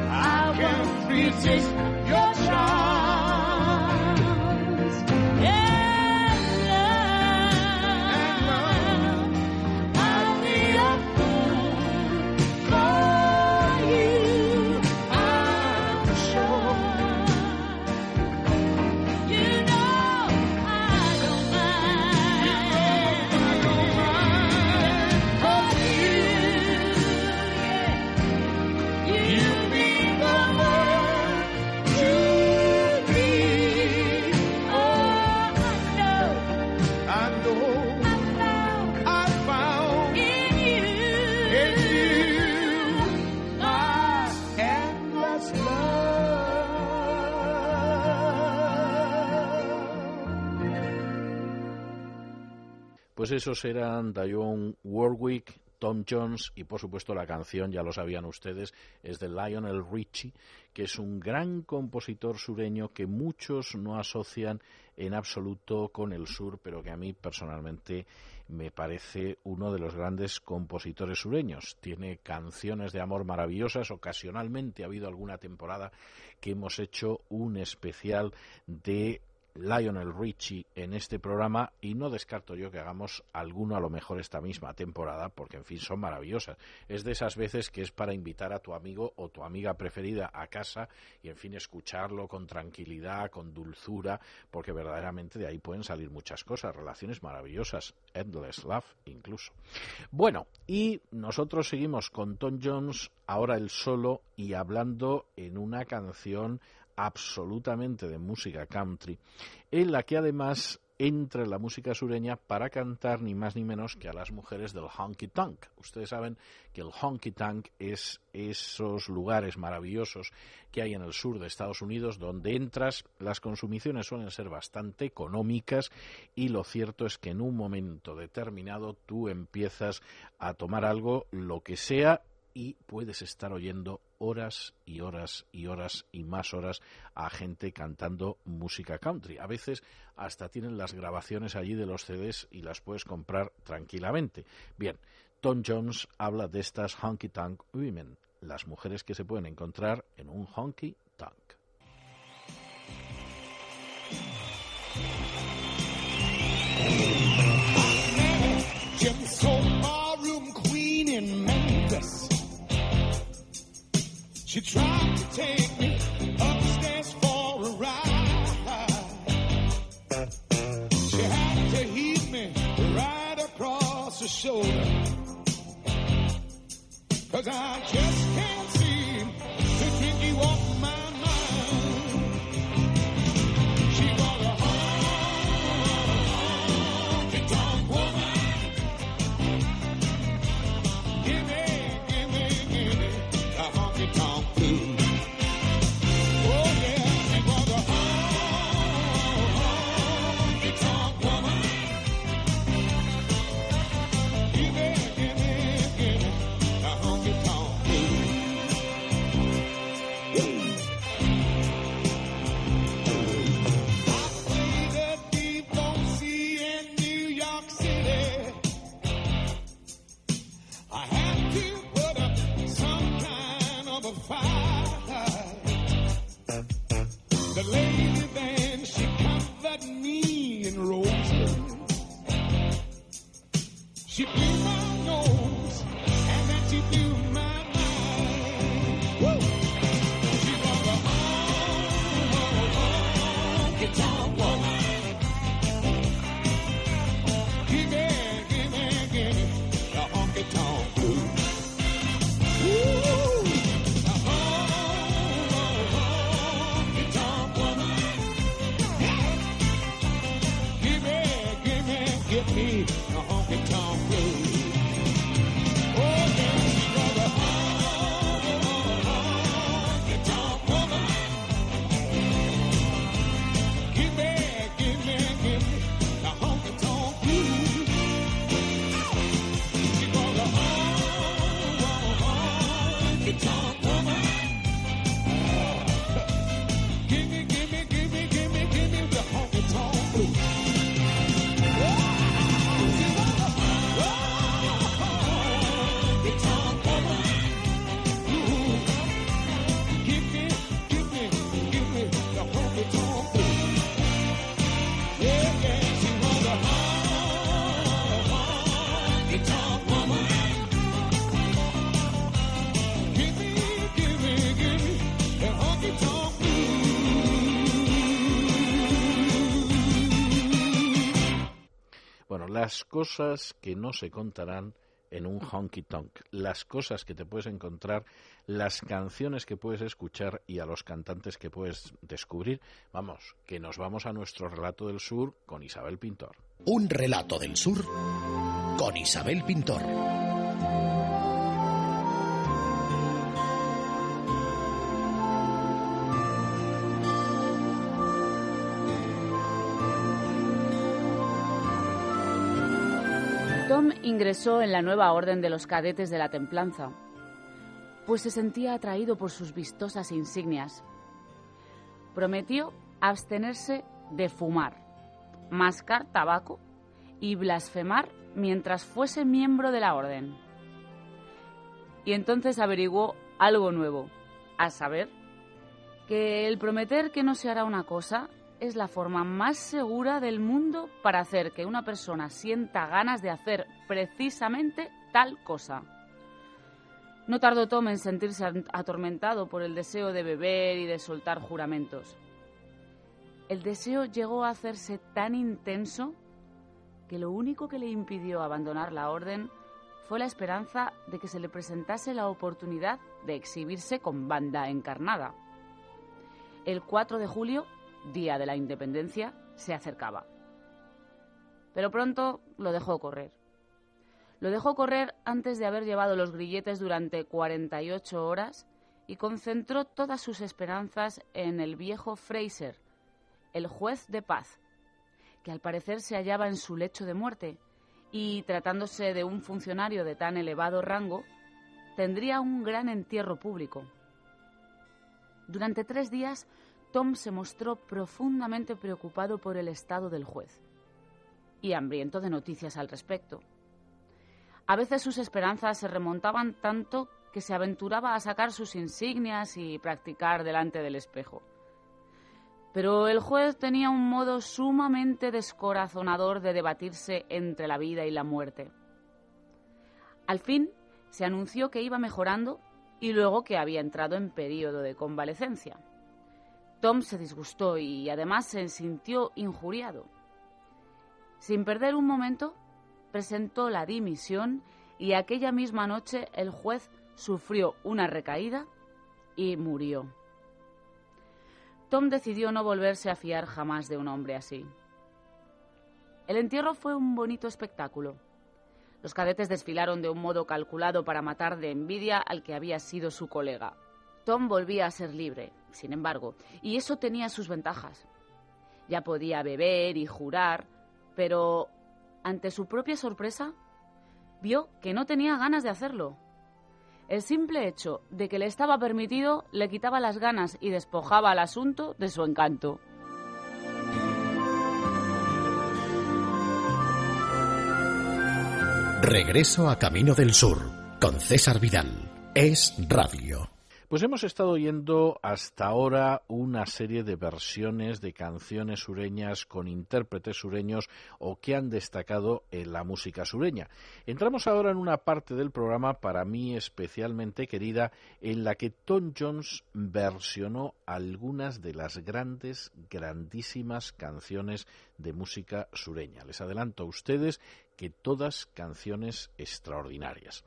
I won't resist Pues esos eran Dionne Warwick, Tom Jones y por supuesto la canción, ya lo sabían ustedes, es de Lionel Richie, que es un gran compositor sureño que muchos no asocian en absoluto con el sur, pero que a mí personalmente me parece uno de los grandes compositores sureños. Tiene canciones de amor maravillosas, ocasionalmente ha habido alguna temporada que hemos hecho un especial de Lionel Richie en este programa y no descarto yo que hagamos alguno a lo mejor esta misma temporada porque en fin son maravillosas. Es de esas veces que es para invitar a tu amigo o tu amiga preferida a casa y en fin escucharlo con tranquilidad, con dulzura, porque verdaderamente de ahí pueden salir muchas cosas, relaciones maravillosas, endless love incluso. Bueno, y nosotros seguimos con Tom Jones, ahora el solo y hablando en una canción absolutamente de música country, en la que además entra en la música sureña para cantar ni más ni menos que a las mujeres del honky tonk. Ustedes saben que el honky tonk es esos lugares maravillosos que hay en el sur de Estados Unidos donde entras, las consumiciones suelen ser bastante económicas y lo cierto es que en un momento determinado tú empiezas a tomar algo, lo que sea, y puedes estar oyendo horas y horas y horas y más horas a gente cantando música country. A veces hasta tienen las grabaciones allí de los CDs y las puedes comprar tranquilamente. Bien, Tom Jones habla de estas honky tonk women, las mujeres que se pueden encontrar en un honky tonk. She tried to take me upstairs for a ride. She had to heave me right across the shoulder. Cause I just can't seem to drink you off cosas que no se contarán en un honky tonk, las cosas que te puedes encontrar, las canciones que puedes escuchar y a los cantantes que puedes descubrir. Vamos, que nos vamos a nuestro relato del sur con Isabel Pintor. Un relato del sur con Isabel Pintor. Ingresó en la nueva orden de los cadetes de la templanza, pues se sentía atraído por sus vistosas insignias. Prometió abstenerse de fumar, mascar tabaco y blasfemar mientras fuese miembro de la orden. Y entonces averiguó algo nuevo, a saber, que el prometer que no se hará una cosa es la forma más segura del mundo para hacer que una persona sienta ganas de hacer precisamente tal cosa. No tardó Tom en sentirse atormentado por el deseo de beber y de soltar juramentos. El deseo llegó a hacerse tan intenso que lo único que le impidió abandonar la orden fue la esperanza de que se le presentase la oportunidad de exhibirse con banda encarnada. El 4 de julio, día de la independencia, se acercaba. Pero pronto lo dejó correr. Lo dejó correr antes de haber llevado los grilletes durante 48 horas y concentró todas sus esperanzas en el viejo Fraser, el juez de paz, que al parecer se hallaba en su lecho de muerte y, tratándose de un funcionario de tan elevado rango, tendría un gran entierro público. Durante tres días, Tom se mostró profundamente preocupado por el estado del juez y hambriento de noticias al respecto. A veces sus esperanzas se remontaban tanto que se aventuraba a sacar sus insignias y practicar delante del espejo. Pero el juez tenía un modo sumamente descorazonador de debatirse entre la vida y la muerte. Al fin se anunció que iba mejorando y luego que había entrado en periodo de convalecencia. Tom se disgustó y además se sintió injuriado. Sin perder un momento, presentó la dimisión y aquella misma noche el juez sufrió una recaída y murió. Tom decidió no volverse a fiar jamás de un hombre así. El entierro fue un bonito espectáculo. Los cadetes desfilaron de un modo calculado para matar de envidia al que había sido su colega. Tom volvía a ser libre, sin embargo, y eso tenía sus ventajas. Ya podía beber y jurar, pero ante su propia sorpresa, vio que no tenía ganas de hacerlo. El simple hecho de que le estaba permitido le quitaba las ganas y despojaba al asunto de su encanto. Regreso a Camino del Sur con César Vidal. Es Radio. Pues hemos estado oyendo hasta ahora una serie de versiones de canciones sureñas con intérpretes sureños o que han destacado en la música sureña. Entramos ahora en una parte del programa para mí especialmente querida en la que Tom Jones versionó algunas de las grandes, grandísimas canciones de música sureña. Les adelanto a ustedes que todas canciones extraordinarias.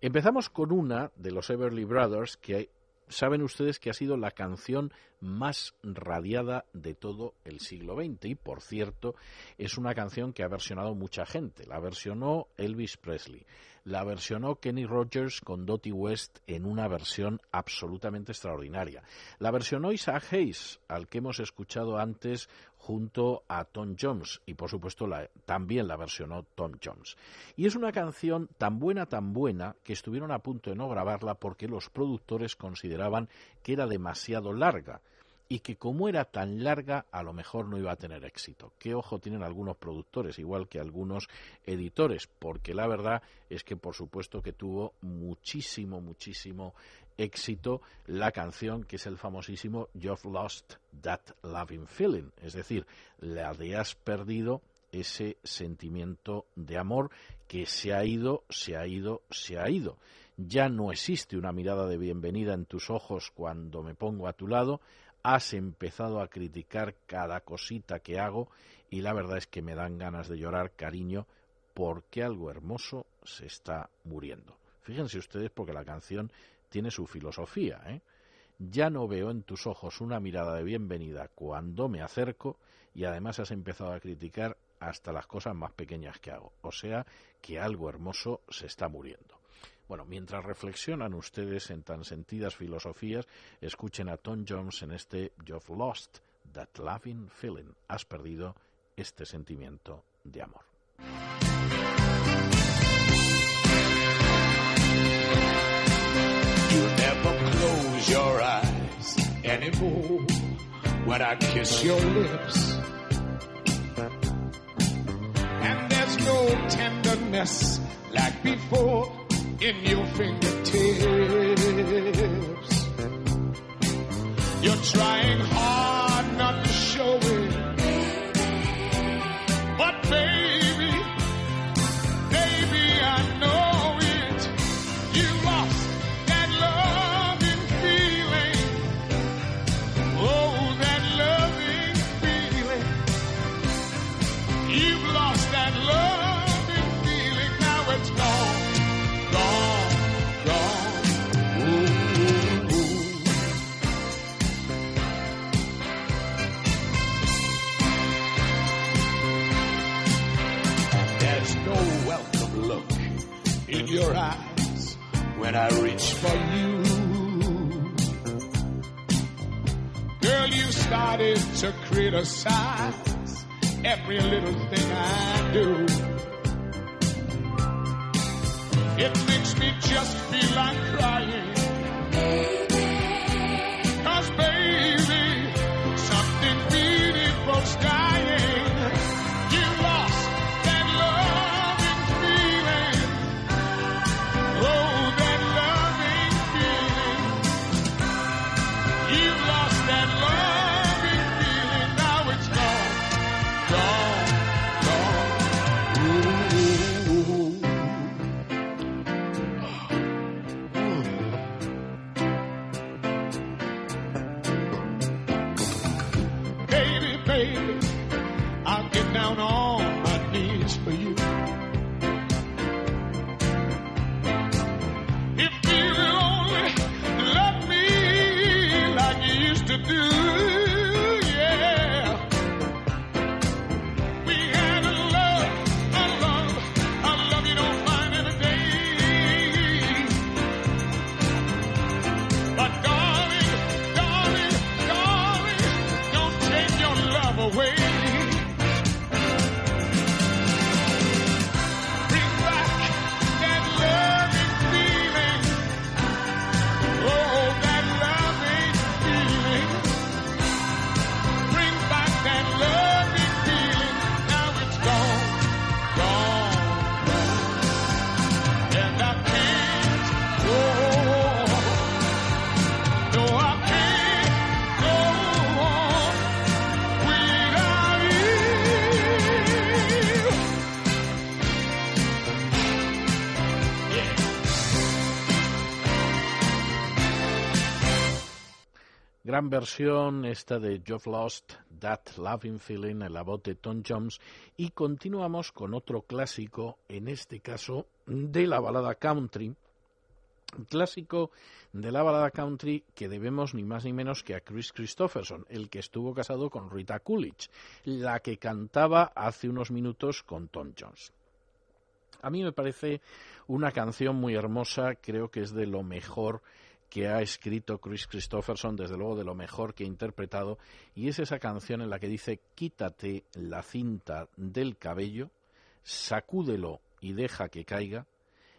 Empezamos con una de los Everly Brothers que saben ustedes que ha sido la canción más radiada de todo el siglo XX y, por cierto, es una canción que ha versionado mucha gente. La versionó Elvis Presley, la versionó Kenny Rogers con Dottie West en una versión absolutamente extraordinaria. La versionó Isaac Hayes, al que hemos escuchado antes junto a Tom Jones y por supuesto la, también la versionó Tom Jones. Y es una canción tan buena, tan buena que estuvieron a punto de no grabarla porque los productores consideraban que era demasiado larga y que como era tan larga a lo mejor no iba a tener éxito. Qué ojo tienen algunos productores, igual que algunos editores, porque la verdad es que por supuesto que tuvo muchísimo, muchísimo éxito la canción que es el famosísimo You've Lost That Loving Feeling, es decir, le has perdido ese sentimiento de amor que se ha ido, se ha ido, se ha ido. Ya no existe una mirada de bienvenida en tus ojos cuando me pongo a tu lado, has empezado a criticar cada cosita que hago y la verdad es que me dan ganas de llorar, cariño, porque algo hermoso se está muriendo. Fíjense ustedes porque la canción tiene su filosofía. ¿eh? Ya no veo en tus ojos una mirada de bienvenida cuando me acerco y además has empezado a criticar hasta las cosas más pequeñas que hago. O sea que algo hermoso se está muriendo. Bueno, mientras reflexionan ustedes en tan sentidas filosofías, escuchen a Tom Jones en este You've Lost That Loving Feeling. Has perdido este sentimiento de amor. Anymore when I kiss your lips. And there's no tenderness like before in your fingertips. You're trying hard your eyes when I reach for you. Girl, you started to criticize every little thing I do. It makes me just feel like crying. Versión esta de You've Lost That Loving Feeling en la voz de Tom Jones y continuamos con otro clásico, en este caso de la balada country, clásico de la balada country que debemos ni más ni menos que a Chris Christopherson, el que estuvo casado con Rita Coolidge, la que cantaba hace unos minutos con Tom Jones. A mí me parece una canción muy hermosa, creo que es de lo mejor que ha escrito Chris Christopherson, desde luego de lo mejor que ha interpretado, y es esa canción en la que dice quítate la cinta del cabello, sacúdelo y deja que caiga,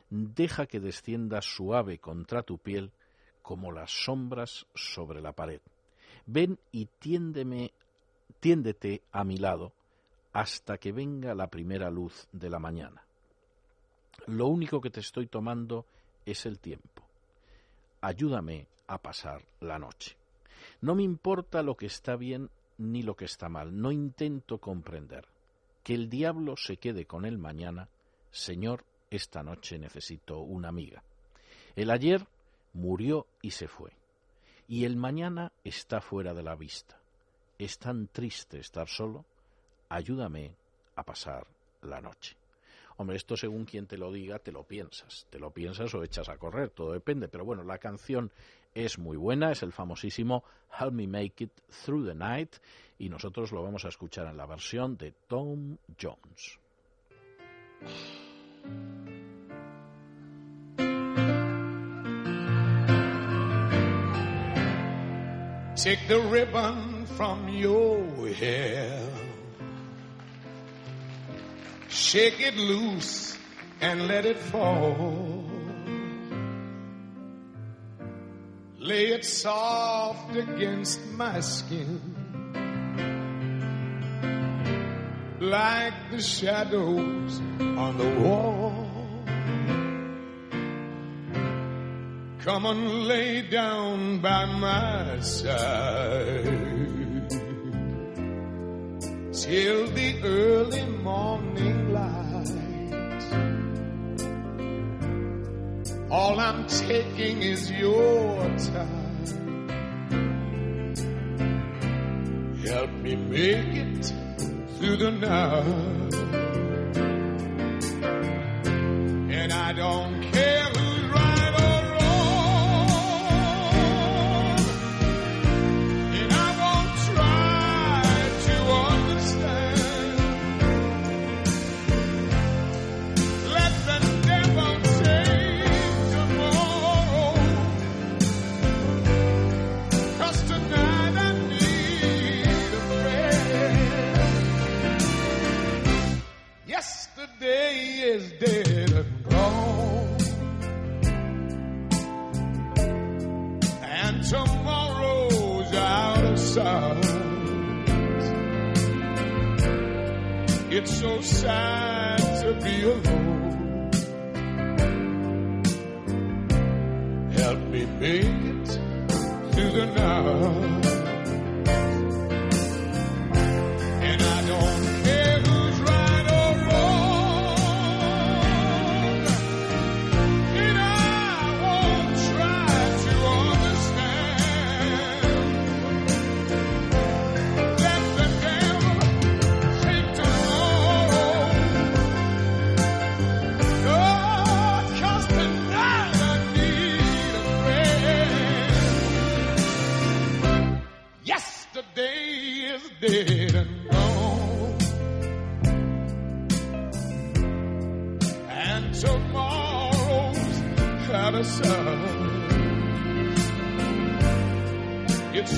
deja que descienda suave contra tu piel como las sombras sobre la pared. Ven y tiéndeme, tiéndete a mi lado hasta que venga la primera luz de la mañana. Lo único que te estoy tomando es el tiempo. Ayúdame a pasar la noche. No me importa lo que está bien ni lo que está mal. No intento comprender. Que el diablo se quede con él mañana. Señor, esta noche necesito una amiga. El ayer murió y se fue. Y el mañana está fuera de la vista. Es tan triste estar solo. Ayúdame a pasar la noche. Hombre, esto según quien te lo diga, te lo piensas. Te lo piensas o echas a correr, todo depende. Pero bueno, la canción es muy buena, es el famosísimo Help Me Make It Through the Night y nosotros lo vamos a escuchar en la versión de Tom Jones. Take the ribbon from your hair. Shake it loose and let it fall. Lay it soft against my skin. Like the shadows on the wall. Come and lay down by my side till the early morning light. All I'm taking is your time. Help me make it through the night. And I don't is dead and gone. And tomorrow's out of sight. It's so sad to be alone. Help me make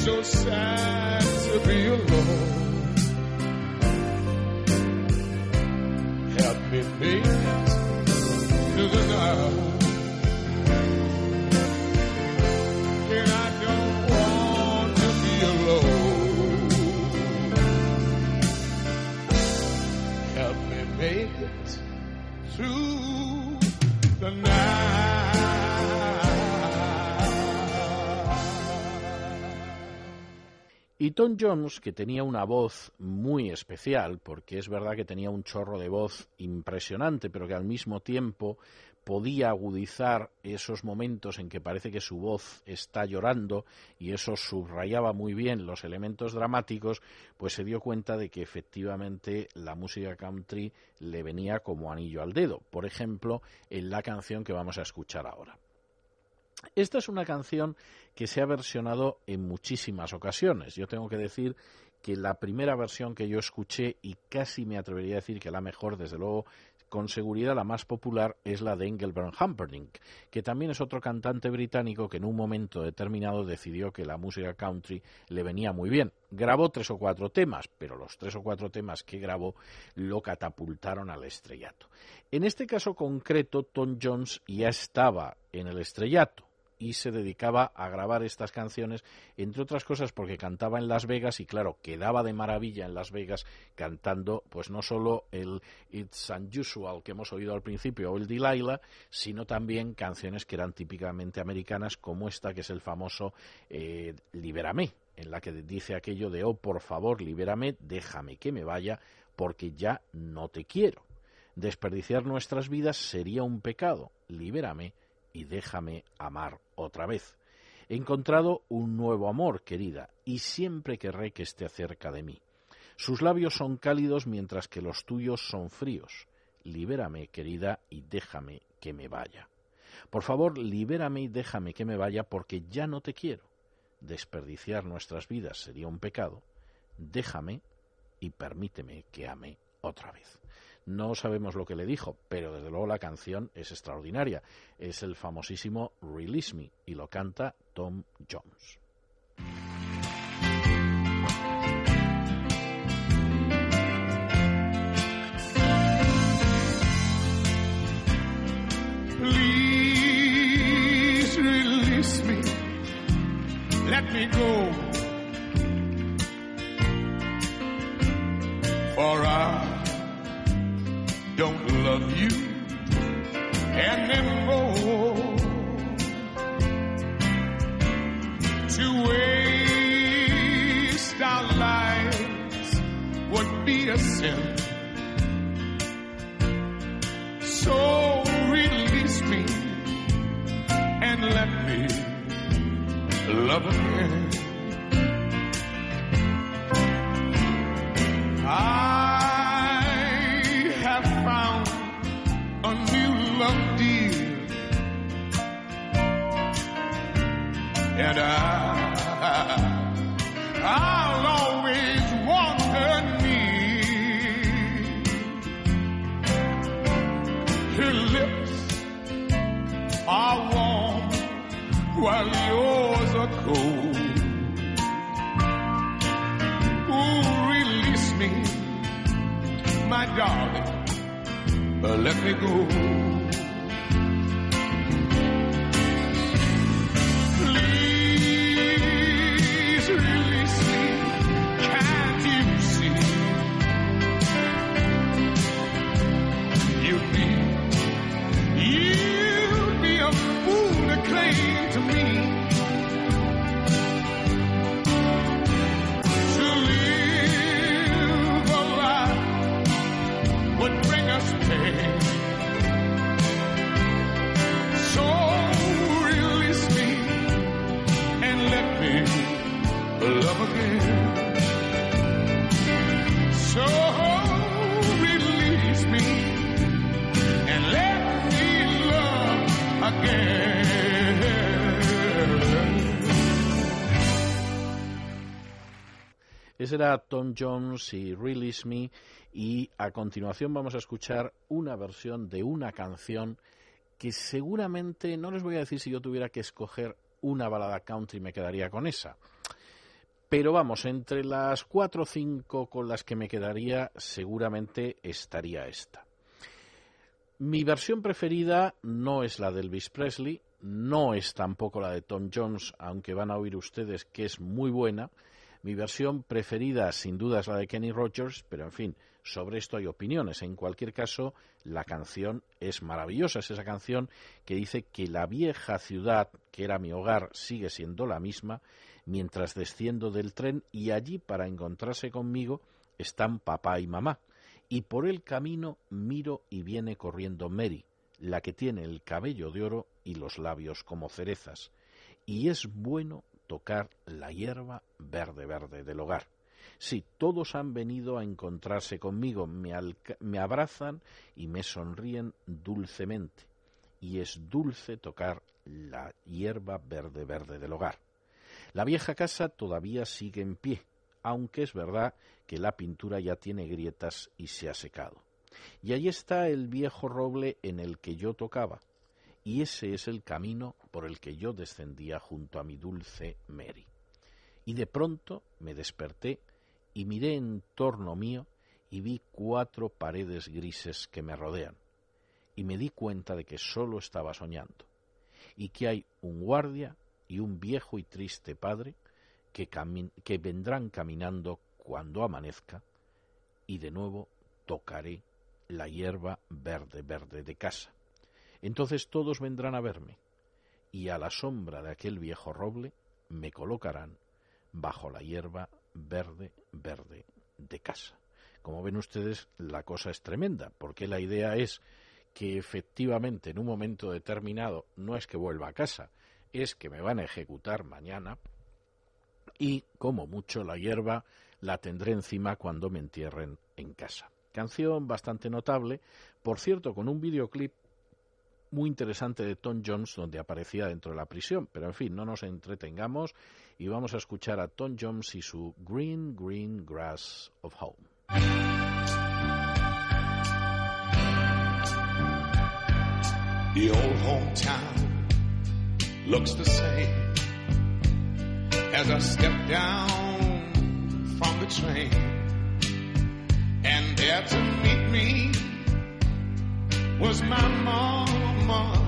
so sad to be alone. Help me make Y Tom Jones, que tenía una voz muy especial, porque es verdad que tenía un chorro de voz impresionante, pero que al mismo tiempo podía agudizar esos momentos en que parece que su voz está llorando y eso subrayaba muy bien los elementos dramáticos, pues se dio cuenta de que efectivamente la música country le venía como anillo al dedo. Por ejemplo, en la canción que vamos a escuchar ahora. Esta es una canción que se ha versionado en muchísimas ocasiones. Yo tengo que decir que la primera versión que yo escuché, y casi me atrevería a decir que la mejor, desde luego, con seguridad la más popular, es la de Engelbert Humperdinck, que también es otro cantante británico que en un momento determinado decidió que la música country le venía muy bien. Grabó tres o cuatro temas, pero los tres o cuatro temas que grabó lo catapultaron al estrellato. En este caso concreto, Tom Jones ya estaba en el estrellato y se dedicaba a grabar estas canciones, entre otras cosas porque cantaba en Las Vegas y claro, quedaba de maravilla en Las Vegas cantando pues no solo el It's Unusual que hemos oído al principio o el Delilah, sino también canciones que eran típicamente americanas como esta que es el famoso eh, Libérame, en la que dice aquello de oh por favor libérame, déjame que me vaya porque ya no te quiero. Desperdiciar nuestras vidas sería un pecado, libérame y déjame amar otra vez. He encontrado un nuevo amor, querida, y siempre querré que esté cerca de mí. Sus labios son cálidos mientras que los tuyos son fríos. libérame, querida, y déjame que me vaya. Por favor, libérame y déjame que me vaya porque ya no te quiero. Desperdiciar nuestras vidas sería un pecado. Déjame y permíteme que ame otra vez. No sabemos lo que le dijo, pero desde luego la canción es extraordinaria. Es el famosísimo Release Me y lo canta Tom Jones. Don't love you anymore. To waste our lives would be a sin. So release me and let me love again. I and I, I'll always want her near. Her lips are warm while yours are cold. Ooh, release me, my darling, let me go. Tom Jones y Release Me y a continuación vamos a escuchar una versión de una canción que seguramente, no les voy a decir si yo tuviera que escoger una balada country me quedaría con esa. Pero vamos, entre las cuatro o cinco con las que me quedaría seguramente estaría esta. Mi versión preferida no es la de Elvis Presley, no es tampoco la de Tom Jones, aunque van a oír ustedes que es muy buena. Mi versión preferida sin duda es la de Kenny Rogers, pero en fin, sobre esto hay opiniones. En cualquier caso, la canción es maravillosa. Es esa canción que dice que la vieja ciudad, que era mi hogar, sigue siendo la misma, mientras desciendo del tren y allí para encontrarse conmigo están papá y mamá. Y por el camino miro y viene corriendo Mary, la que tiene el cabello de oro y los labios como cerezas. Y es bueno tocar la hierba verde verde del hogar. Sí, todos han venido a encontrarse conmigo, me, me abrazan y me sonríen dulcemente. Y es dulce tocar la hierba verde verde del hogar. La vieja casa todavía sigue en pie, aunque es verdad que la pintura ya tiene grietas y se ha secado. Y allí está el viejo roble en el que yo tocaba, y ese es el camino por el que yo descendía junto a mi dulce Mary. Y de pronto me desperté y miré en torno mío y vi cuatro paredes grises que me rodean, y me di cuenta de que solo estaba soñando, y que hay un guardia y un viejo y triste padre que, que vendrán caminando cuando amanezca, y de nuevo tocaré la hierba verde verde de casa. Entonces todos vendrán a verme, y a la sombra de aquel viejo roble me colocarán bajo la hierba verde verde de casa. Como ven ustedes, la cosa es tremenda, porque la idea es que efectivamente en un momento determinado no es que vuelva a casa, es que me van a ejecutar mañana y como mucho la hierba la tendré encima cuando me entierren en casa. Canción bastante notable, por cierto, con un videoclip muy interesante de Tom Jones donde aparecía dentro de la prisión. Pero en fin, no nos entretengamos y vamos a escuchar a Tom Jones y su Green Green Grass of Home. The old hometown looks the same as I step down from the train. And there to meet me was my mama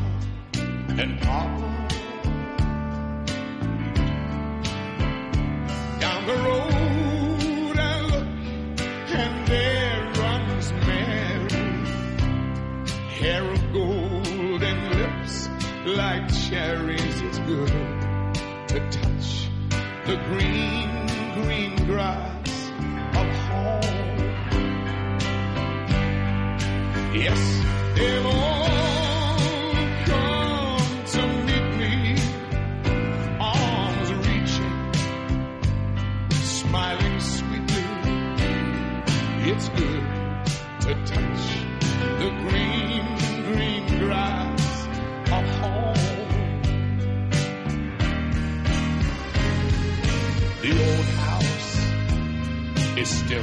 and papa. Down the road I look and there runs Mary, hair of gold and lips like cherries. It's good to touch the green, green grass of home. Yes, they've all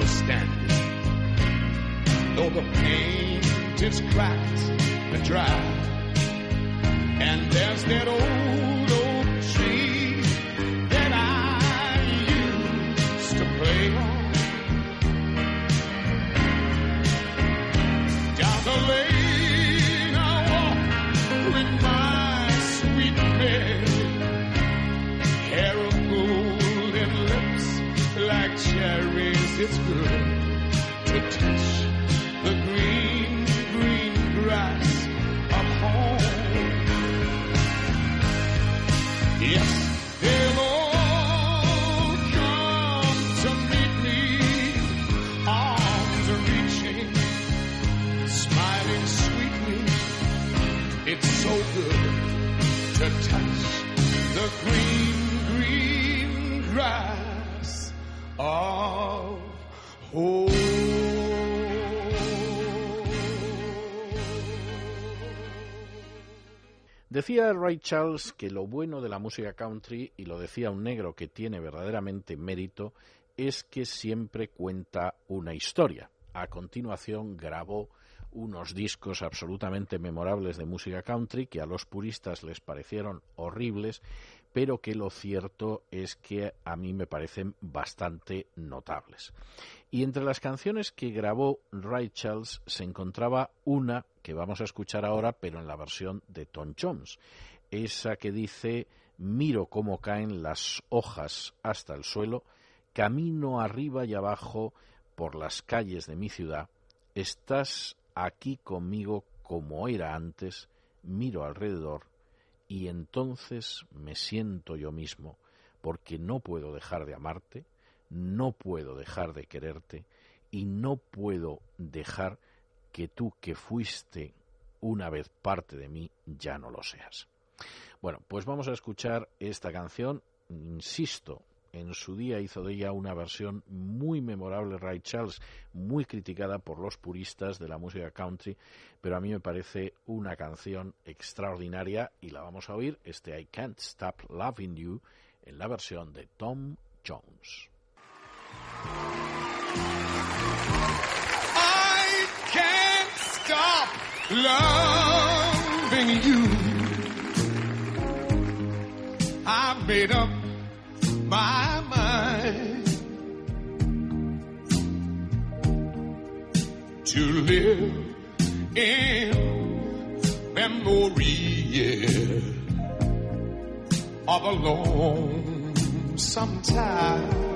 still standing, though the paint is cracked and dry. And there's that old Decía Ray Charles que lo bueno de la música country, y lo decía un negro que tiene verdaderamente mérito, es que siempre cuenta una historia. A continuación grabó unos discos absolutamente memorables de música country que a los puristas les parecieron horribles, pero que lo cierto es que a mí me parecen bastante notables. Y entre las canciones que grabó Ray se encontraba una que vamos a escuchar ahora, pero en la versión de Tom Jones, esa que dice miro cómo caen las hojas hasta el suelo, camino arriba y abajo por las calles de mi ciudad, estás aquí conmigo como era antes, miro alrededor y entonces me siento yo mismo, porque no puedo dejar de amarte, no puedo dejar de quererte y no puedo dejar que tú que fuiste una vez parte de mí ya no lo seas. Bueno, pues vamos a escuchar esta canción, insisto, en su día hizo de ella una versión muy memorable Ray Charles, muy criticada por los puristas de la música country, pero a mí me parece una canción extraordinaria y la vamos a oír, este I Can't Stop Loving You, en la versión de Tom Jones. I can't stop loving you. Made my mind to live in memory of a lonesome time.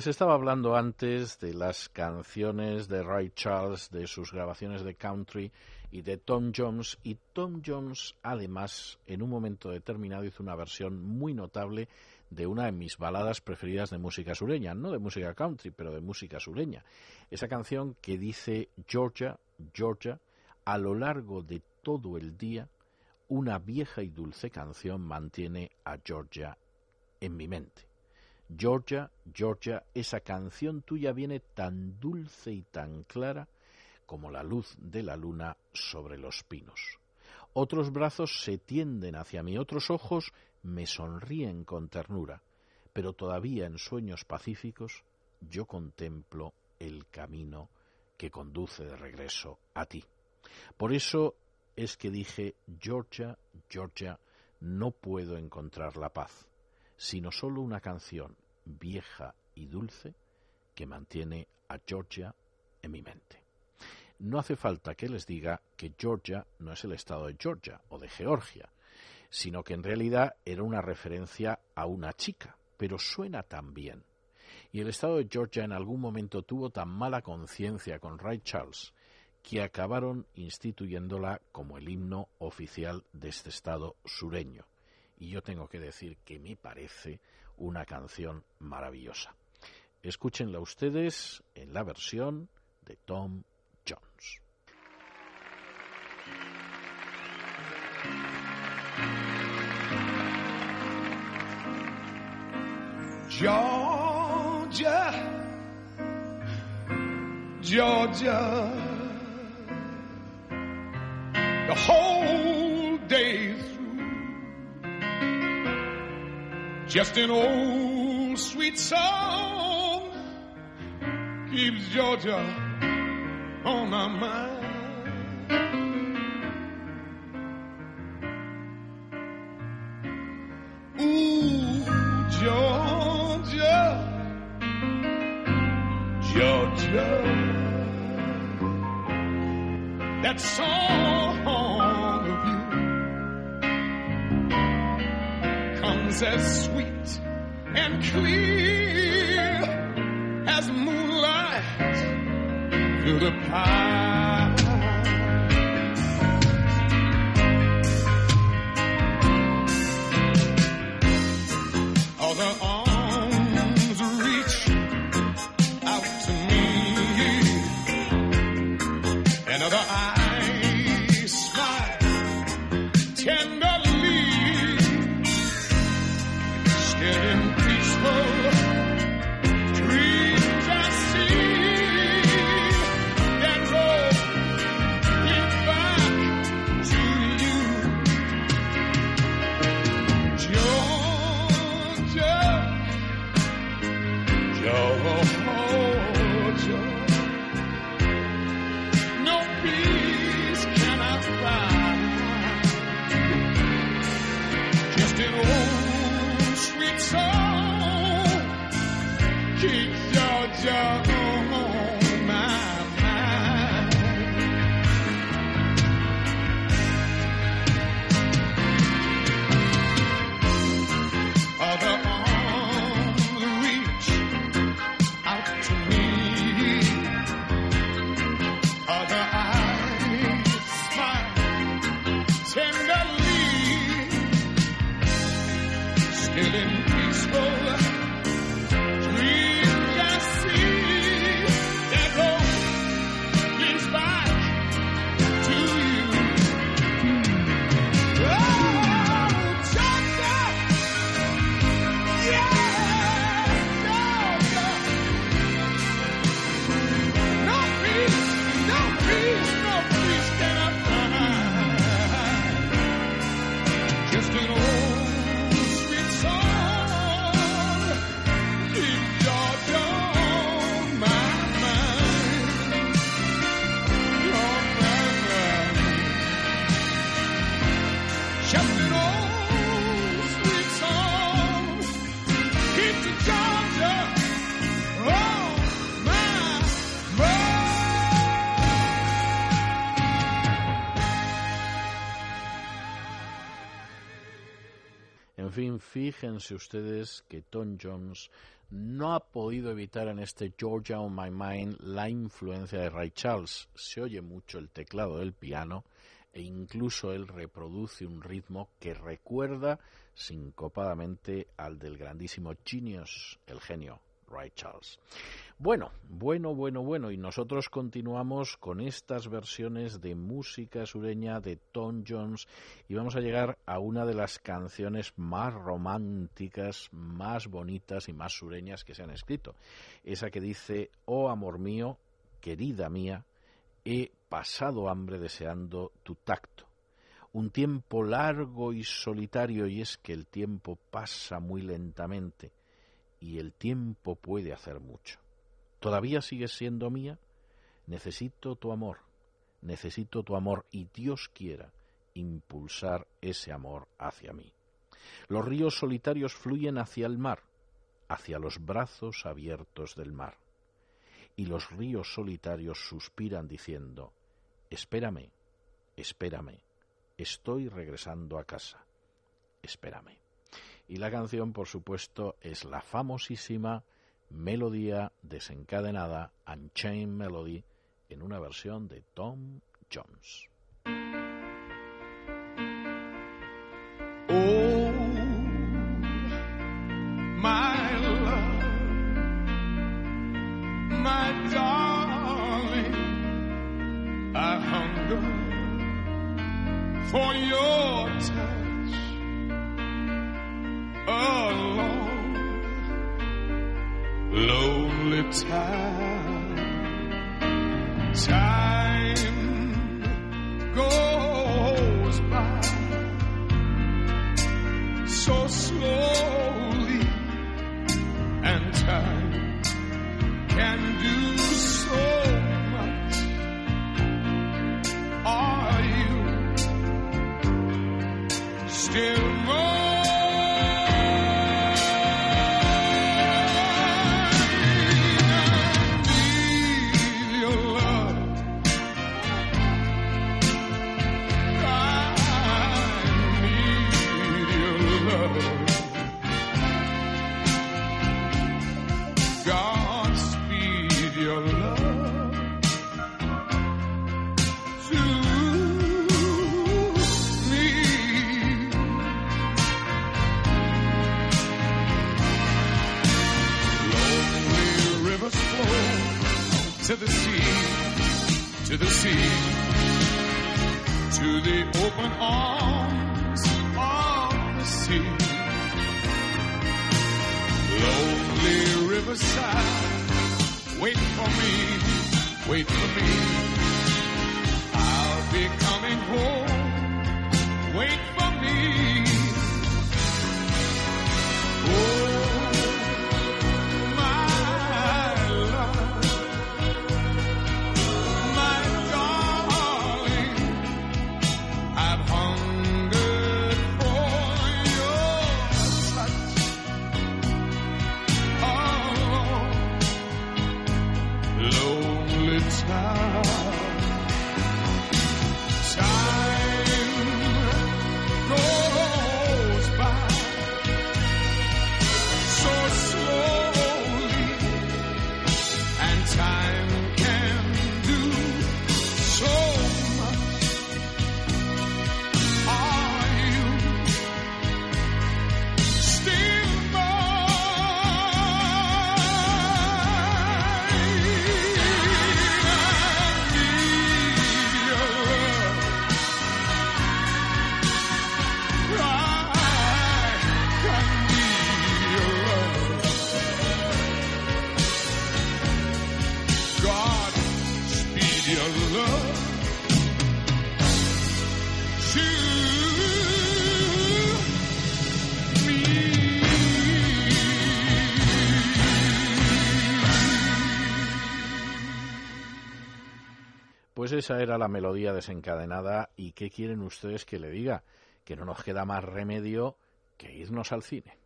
Les estaba hablando antes de las canciones de Ray Charles, de sus grabaciones de country y de Tom Jones. Y Tom Jones, además, en un momento determinado hizo una versión muy notable de una de mis baladas preferidas de música sureña, no de música country, pero de música sureña. Esa canción que dice Georgia, Georgia, a lo largo de todo el día, una vieja y dulce canción mantiene a Georgia en mi mente. Georgia, Georgia, esa canción tuya viene tan dulce y tan clara como la luz de la luna sobre los pinos. Otros brazos se tienden hacia mí, otros ojos me sonríen con ternura, pero todavía en sueños pacíficos yo contemplo el camino que conduce de regreso a ti. Por eso es que dije, Georgia, Georgia, no puedo encontrar la paz, sino solo una canción vieja y dulce que mantiene a Georgia en mi mente. No hace falta que les diga que Georgia no es el estado de Georgia o de Georgia, sino que en realidad era una referencia a una chica, pero suena tan bien. Y el estado de Georgia en algún momento tuvo tan mala conciencia con Ray Charles que acabaron instituyéndola como el himno oficial de este estado sureño. Y yo tengo que decir que me parece una canción maravillosa. Escúchenla ustedes en la versión de Tom Jones. Georgia, Georgia, the whole day just an old sweet song keeps Georgia on my mind. Ooh, Georgia, Georgia, that song comes as sweet and clear as moonlight through the pine. En fin, fíjense ustedes que Tom Jones no ha podido evitar en este Georgia on My Mind la influencia de Ray Charles. Se oye mucho el teclado del piano e incluso él reproduce un ritmo que recuerda sincopadamente al del grandísimo Genius, el genio Bueno, bueno, bueno, bueno, y nosotros continuamos con estas versiones de música sureña de Tom Jones y vamos a llegar a una de las canciones más románticas, más bonitas y más sureñas que se han escrito. Esa que dice, oh amor mío, querida mía, he pasado hambre deseando tu tacto. Un tiempo largo y solitario y es que el tiempo pasa muy lentamente y el tiempo puede hacer mucho. ¿Todavía sigues siendo mía? Necesito tu amor, necesito tu amor y Dios quiera impulsar ese amor hacia mí. Los ríos solitarios fluyen hacia el mar, hacia los brazos abiertos del mar. Y los ríos solitarios suspiran diciendo, espérame, espérame, estoy regresando a casa, espérame. Y la canción, por supuesto, es la famosísima Melodía desencadenada, Unchained Melody, en una versión de Tom Jones. Oh, my love, my darling, I hunger for your time, time to the sea, to the sea to the open arms of the sea. Lonely riverside. Wait for me, wait for me. I'll be coming home. Wait for me. Esa era la melodía desencadenada y ¿qué quieren ustedes que le diga? Que no nos queda más remedio que irnos al cine.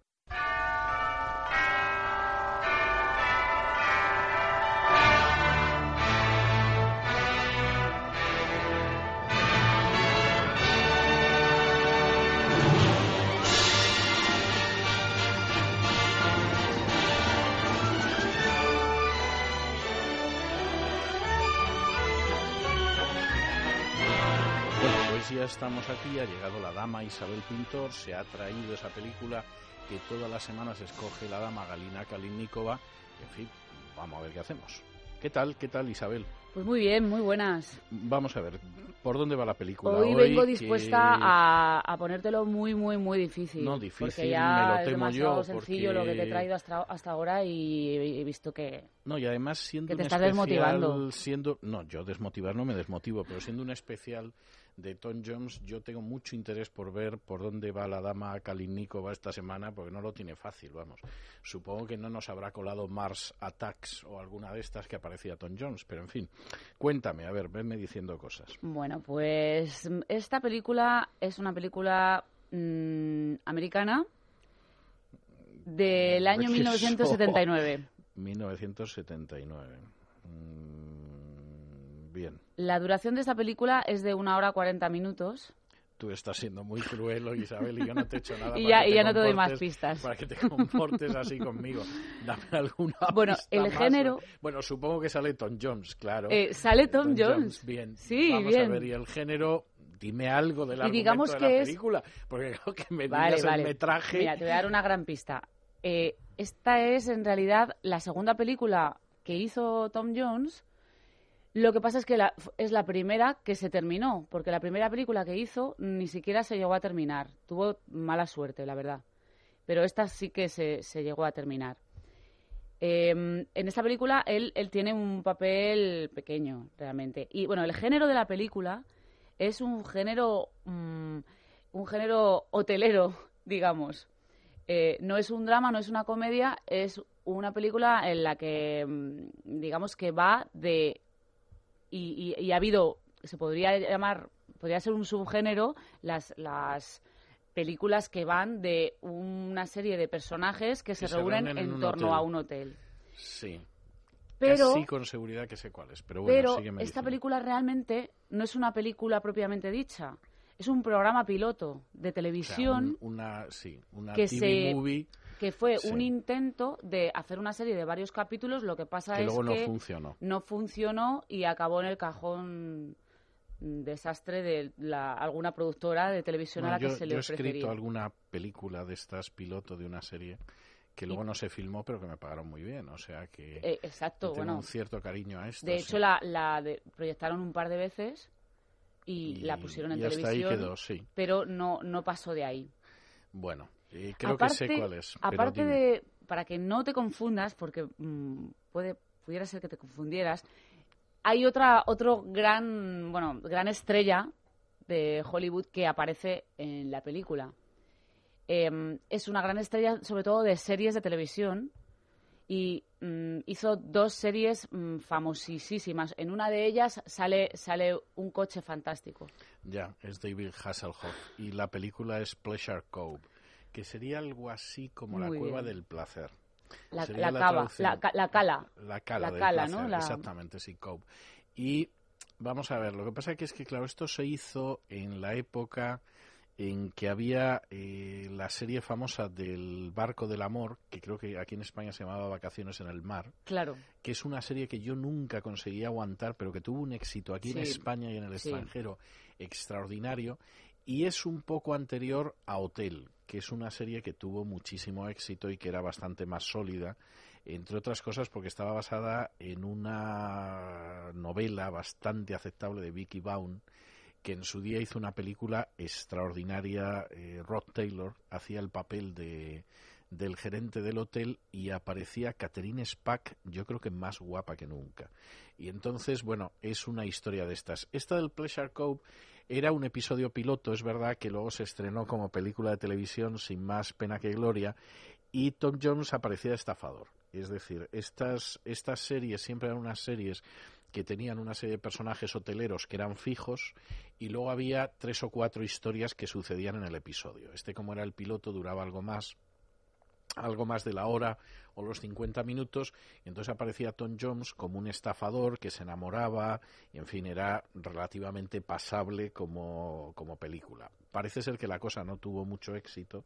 Estamos aquí, ha llegado la dama Isabel Pintor, se ha traído esa película que todas las semanas escoge la dama Galina Kalinnikova. En fin, vamos a ver qué hacemos. ¿Qué tal? ¿Qué tal, Isabel? Pues muy bien, muy buenas. Vamos a ver, ¿por dónde va la película? Hoy vengo que- dispuesta a, a ponértelo muy, muy, muy difícil. No, difícil, Porque ya me lo es temo demasiado yo, sencillo lo que te he porque- traído hasta, hasta ahora y he visto que... No, y además siendo Que te un estás especial, desmotivando. siendo no, yo desmotivar no me desmotivo, pero siendo un especial de Tom Jones, yo tengo mucho interés por ver por dónde va la dama Kalinnikova esta semana, porque no lo tiene fácil, vamos. Supongo que no nos habrá colado Mars Attacks o alguna de estas que aparecía Tom Jones, pero en fin, cuéntame, a ver, venme diciendo cosas. Bueno, pues esta película es una película mm, americana del año Eso. 1979. 1979. Mm, bien, La duración de esta película es de una hora 40 minutos. tú estás siendo muy cruel, Isabel, y yo no te he hecho nada. Y para ya- que y te ya no te doy más pistas. Para que te comportes así conmigo. Dame alguna Bueno, pista el más. género- Bueno, supongo que sale Tom Jones, claro. Eh, sale Tom Jones. Bien. Sí, Vamos bien. a ver, y el género... Dime algo del Y digamos de que la es- película, porque creo que me Vale, digas vale. el metraje... Mira, te voy a dar una gran pista. Eh, esta es en realidad la segunda película que hizo Tom Jones. Lo que pasa es que la- es la primera que se terminó, porque la primera película que hizo ni siquiera se llegó a terminar. Tuvo mala suerte, la verdad. Pero esta sí que se, se llegó a terminar. Eh, en esta película él, él tiene un papel pequeño, realmente. Y bueno, el género de la película es un género, mm, un género hotelero, digamos. Eh, no es un drama, no es una comedia, es una película en la que, mm, digamos que va de... Y, y- y ha habido, se podría llamar, podría ser un subgénero, las, las películas que van de una serie de personajes que, se, se reúnen, en torno hotel. a un hotel. Sí. Pero, Casi con seguridad que sé cuál es, pero bueno, pero esta película realmente no es una película propiamente dicha. Es un programa piloto de O sea, televisión un- una, sí, una que TV se- movie que fue Sí. un intento de hacer una serie de varios capítulos. Lo que pasa que es luego no que funcionó. no funcionó y acabó en el cajón desastre de la, alguna productora de televisión No, a la yo, que se le yo he escrito alguna película de estas piloto de una serie que luego no se filmó, pero que me pagaron muy bien. O sea que Eh, exacto, tengo bueno. un cierto cariño a esto. De sí. hecho, la, la de- proyectaron un par de veces y, la pusieron en y hasta ahí televisión, quedó, sí. pero no, no pasó de ahí. Bueno, eh, creo aparte, que sé cuál es. aparte de, para que no te confundas, porque mm, puede, pudiera ser que te confundieras, hay otra, otro gran, bueno, gran estrella de Hollywood que aparece en la película. Em, es una gran estrella, sobre todo de series de televisión, y mm, hizo dos series mm, famosísimas. En una de ellas sale, sale un coche fantástico. Ya, es David Hasselhoff. Y la película es Pleasure Cove, que sería algo así como Muy la cueva bien. del placer. La, la la cava, la, ca- la cala. La cala La del cala, placer, ¿no? Exactamente, sí, Cove. Y vamos a ver, lo que pasa que es que, claro, esto se hizo en la época en que había eh, la serie famosa del Barco del Amor, que creo que aquí en España se llamaba Vacaciones en el Mar, Claro. que es una serie que yo nunca conseguí aguantar, pero que tuvo un éxito aquí en España y en el sí. extranjero extraordinario, y es un poco anterior a Hotel, que es una serie que tuvo muchísimo éxito y que era bastante más sólida, entre otras cosas porque estaba basada en una novela bastante aceptable de Vicky Baum, que en su día hizo una película extraordinaria. eh, Rod Taylor hacía el papel de, del gerente del hotel y aparecía Catherine Spack, yo creo que más guapa que nunca. Y entonces, bueno, es una historia de estas. Esta del Pleasure Cove era un episodio piloto, es verdad que luego se estrenó como película de televisión sin más pena que gloria y Tom Jones aparecía estafador. Es decir, estas, estas series siempre eran unas series que tenían una serie de personajes hoteleros que eran fijos y luego había tres o cuatro historias que sucedían en el episodio. Este como era el piloto duraba algo más algo más de la hora o los 50 minutos, y entonces aparecía Tom Jones como un estafador que se enamoraba, y en fin, era relativamente pasable como, como película. Parece ser que la cosa no tuvo mucho éxito,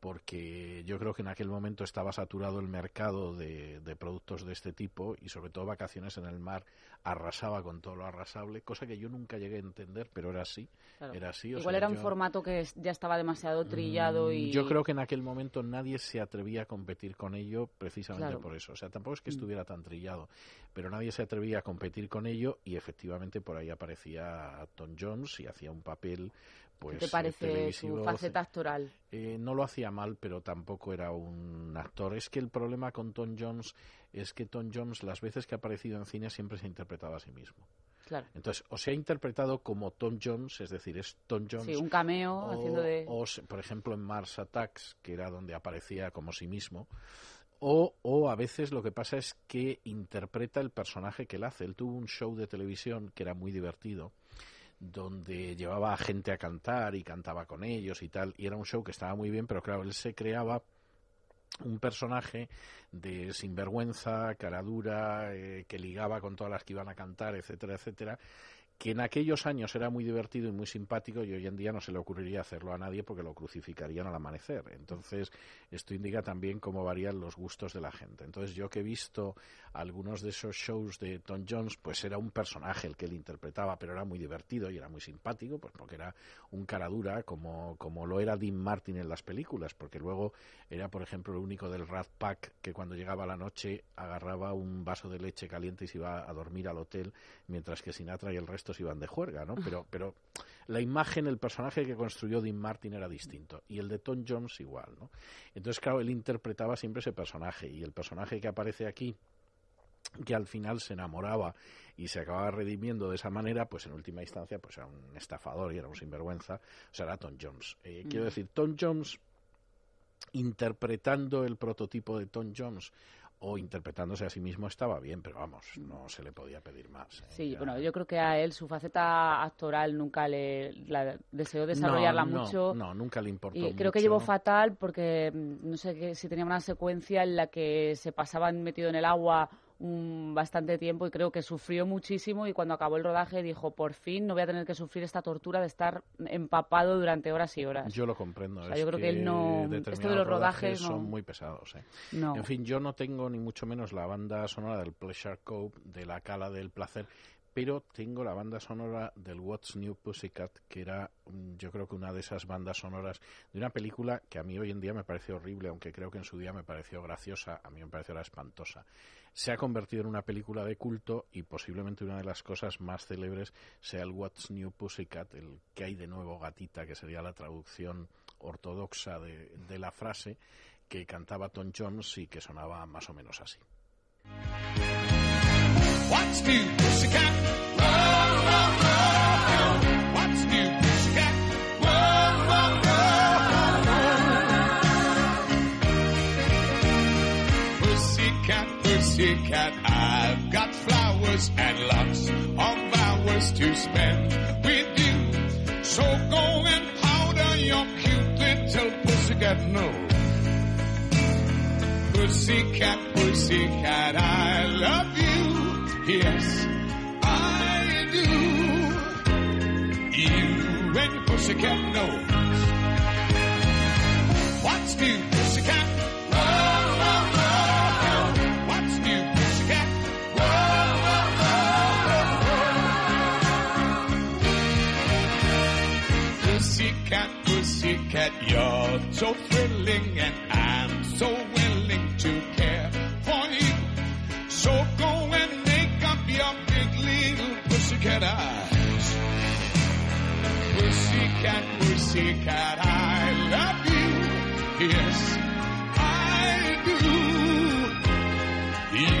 porque yo creo que en aquel momento estaba saturado el mercado de, de productos de este tipo, y sobre todo Vacaciones en el Mar arrasaba con todo lo arrasable, cosa que yo nunca llegué a entender, pero era así. Claro. Era así o Igual sea, era un yo- formato que ya estaba demasiado trillado Mm, y... Yo creo que en aquel momento nadie se atrevía a competir con ello precisamente Claro. por eso. O sea, tampoco es que Mm. estuviera tan trillado, pero nadie se atrevía a competir con ello y efectivamente por ahí aparecía Tom Jones y hacía un papel pues ¿Qué te parece televisivo, su faceta actoral? eh, no lo hacía mal, pero tampoco era un actor. Es que el problema con Tom Jones es que Tom Jones, las veces que ha aparecido en cine, siempre se interpretaba a sí mismo. Claro. Entonces, o se ha interpretado como Tom Jones, es decir, es Tom Jones. Sí, un cameo o, haciendo de... o por ejemplo, en Mars Attacks, que era donde aparecía como sí mismo. O, o a veces lo que pasa es que interpreta el personaje que él hace. Él tuvo un show de televisión que era muy divertido, donde llevaba a gente a cantar y cantaba con ellos y tal. Y era un show que estaba muy bien, pero claro, él se creaba un personaje de sinvergüenza, cara dura, eh, que ligaba con todas las que iban a cantar, etcétera, etcétera, que en aquellos años era muy divertido y muy simpático y hoy en día no se le ocurriría hacerlo a nadie porque lo crucificarían al amanecer. Entonces, esto indica también cómo varían los gustos de la gente. Entonces, yo que he visto algunos de esos shows de Tom Jones, pues era un personaje el que él interpretaba, pero era muy divertido y era muy simpático, pues porque era un cara dura como, como lo era Dean Martin en las películas, porque luego era, por ejemplo, el único del Rat Pack que cuando llegaba la noche agarraba un vaso de leche caliente y se iba a dormir al hotel, mientras que Sinatra y el resto se iban de juerga, ¿no? Pero, pero la imagen, el personaje que construyó Dean Martin era distinto, y el de Tom Jones igual, ¿no? Entonces, claro, él interpretaba siempre ese personaje, y el personaje que aparece aquí, que al final se enamoraba y se acababa redimiendo de esa manera, pues en última instancia pues era un estafador y era un sinvergüenza, o sea, era Tom Jones. Eh, Quiero Mm. decir, Tom Jones interpretando el prototipo de Tom Jones o interpretándose a sí mismo estaba bien, pero vamos, no se le podía pedir más. ¿eh? Sí, Ya- bueno, yo creo que a él su faceta actoral nunca le la deseó desarrollarla No, no, mucho. No, nunca le importó Y creo que llevó fatal porque mm, no sé que si tenía una secuencia en la que se pasaban metido en el agua un bastante tiempo y creo que sufrió muchísimo y cuando acabó el rodaje dijo por fin no voy a tener que sufrir esta tortura de estar empapado durante horas y horas. Yo lo comprendo. O sea, es yo creo que él no- esto de los rodajes no- son muy pesados. ¿eh? No. En fin, yo no tengo ni mucho menos la banda sonora del Pleasure Cove, de la Cala del Placer, pero tengo la banda sonora del What's New Pussycat, que era mm, yo creo que una de esas bandas sonoras de una película que a mí hoy en día me parece horrible, aunque creo que en su día me pareció graciosa, a mí me pareció era espantosa. Se ha convertido en una película de culto y posiblemente una de las cosas más célebres sea el What's New Pussycat, el que hay de nuevo gatita, que sería la traducción ortodoxa de la frase, que cantaba Tom Jones y que sonaba más o menos así. What's new, pussycat? Whoa, whoa, whoa. What's new, pussycat? Whoa, whoa, whoa. Pussycat, pussycat, I've got flowers and lots of hours to spend with you. So go and powder your cute little pussycat nose. Pussycat, pussycat, I love you. Yes, I do. You and your pussycat knows. What's new, pussycat? Pussycat, pussycat, you're so thrilling and I'm so Pussycat, pussycat, I love you. Yes, I do. You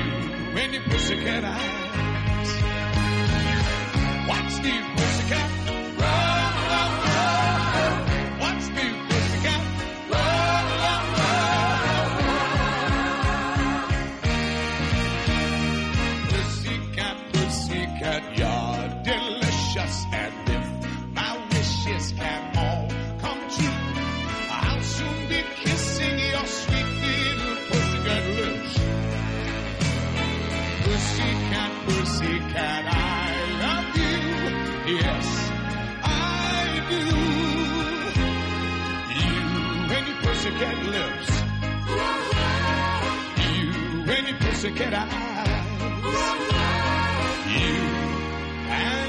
and your pussycat eyes. What's new, Yes, I do. You and.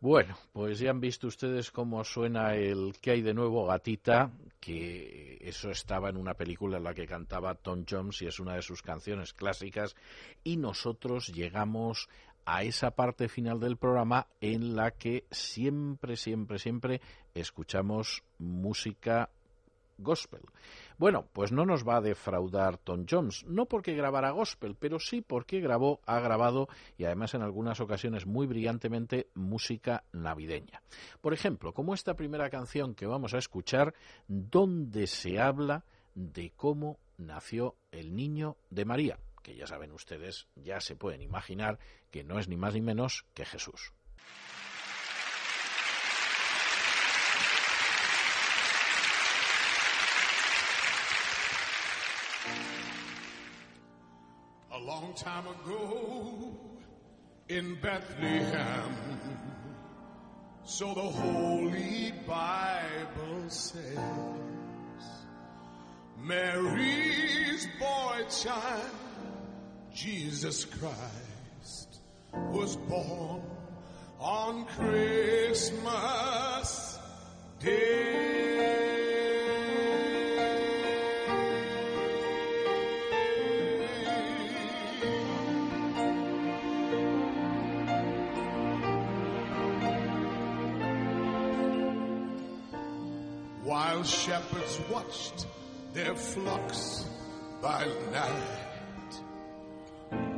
Bueno, pues ya han visto ustedes cómo suena el que hay de nuevo gatita, que eso estaba en una película en la que cantaba Tom Jones y es una de sus canciones clásicas y nosotros llegamos a esa parte final del programa en la que siempre, siempre, siempre escuchamos música gospel. Bueno, pues no nos va a defraudar Tom Jones, no porque grabara gospel, pero sí porque grabó, ha grabado y además en algunas ocasiones muy brillantemente música navideña. Por ejemplo, como esta primera canción que vamos a escuchar, donde se habla de cómo nació el niño de María, que ya saben ustedes, ya se pueden imaginar que no es ni más ni menos que Jesús. A long time ago in Bethlehem, so the Holy Bible says, Mary's boy child, Jesus Christ, was born on Christmas Day. While shepherds watched their flocks by night,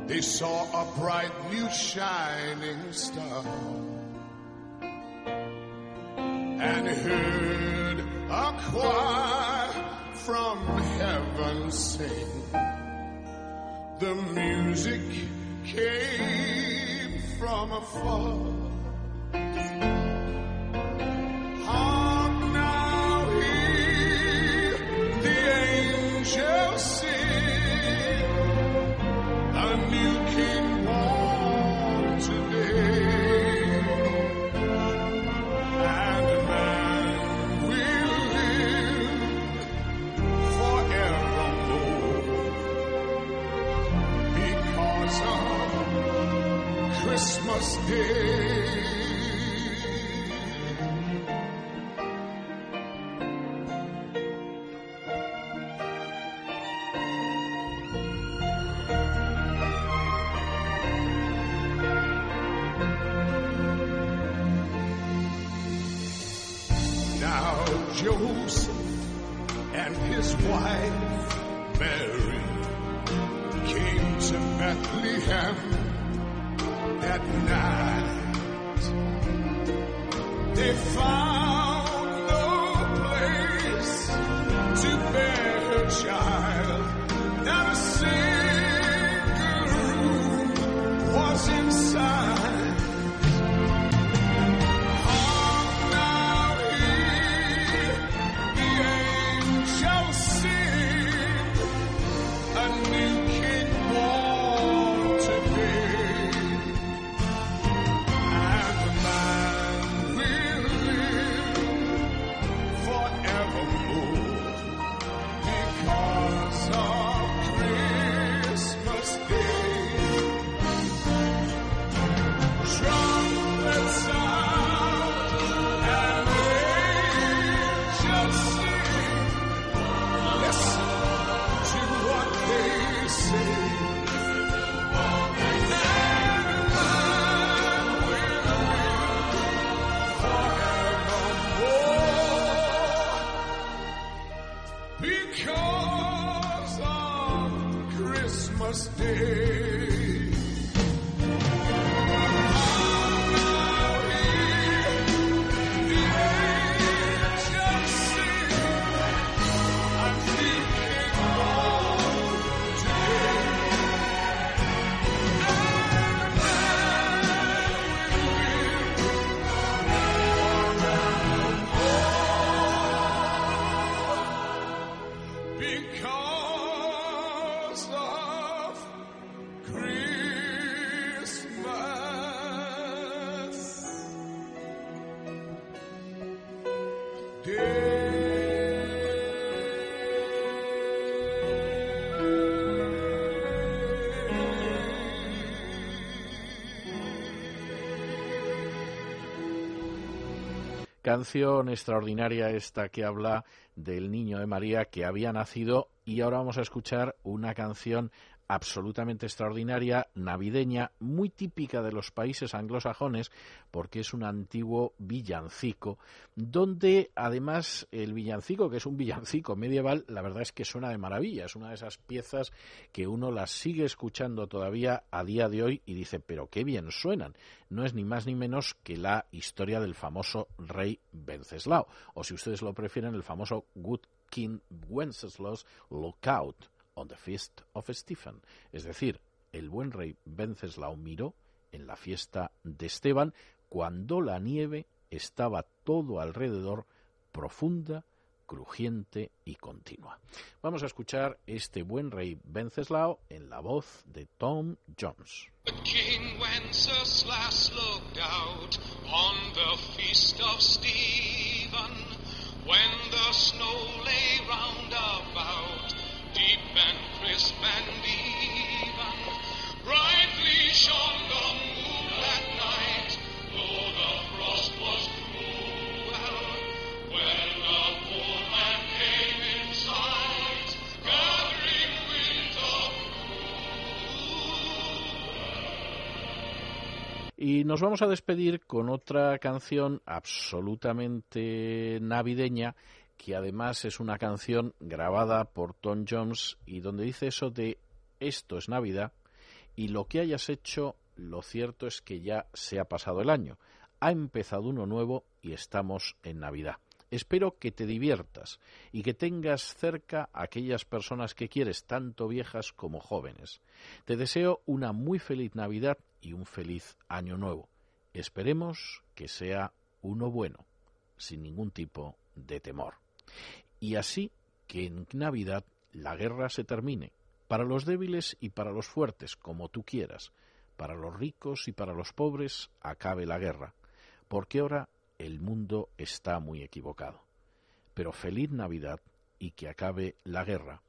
they saw a bright new shining star and heard a choir from heaven sing. The music came from afar. Canción extraordinaria esta que habla del niño de María que había nacido y ahora vamos a escuchar una canción absolutamente extraordinaria, navideña, muy típica de los países anglosajones, porque es un antiguo villancico, donde además el villancico, que es un villancico medieval, la verdad es que suena de maravilla, es una de esas piezas que uno las sigue escuchando todavía a día de hoy y dice, pero qué bien suenan. No es ni más ni menos que la historia del famoso rey Wenceslao, o si ustedes lo prefieren, el famoso Good King Wenceslaw's Lookout on the Feast of Stephen. Es decir, el buen rey Wenceslao miró en la fiesta de Esteban cuando la nieve estaba todo alrededor profunda, crujiente y continua. Vamos a escuchar este buen rey Wenceslao en la voz de Tom Jones. King Wenceslas looked out on the feast of Stephen when the snow lay round about, Y nos vamos a despedir con otra canción absolutamente navideña, que además es una canción grabada por Tom Jones y donde dice eso de esto es Navidad y lo que hayas hecho, lo cierto es que ya se ha pasado el año. Ha empezado uno nuevo y estamos en Navidad. Espero que te diviertas y que tengas cerca a aquellas personas que quieres, tanto viejas como jóvenes. Te deseo una muy feliz Navidad y un feliz año nuevo. Esperemos que sea uno bueno, sin ningún tipo de temor. Y así que en Navidad la guerra se termine, para los débiles y para los fuertes, como tú quieras, para los ricos y para los pobres, acabe la guerra, porque ahora el mundo está muy equivocado. Pero feliz Navidad y que acabe la guerra,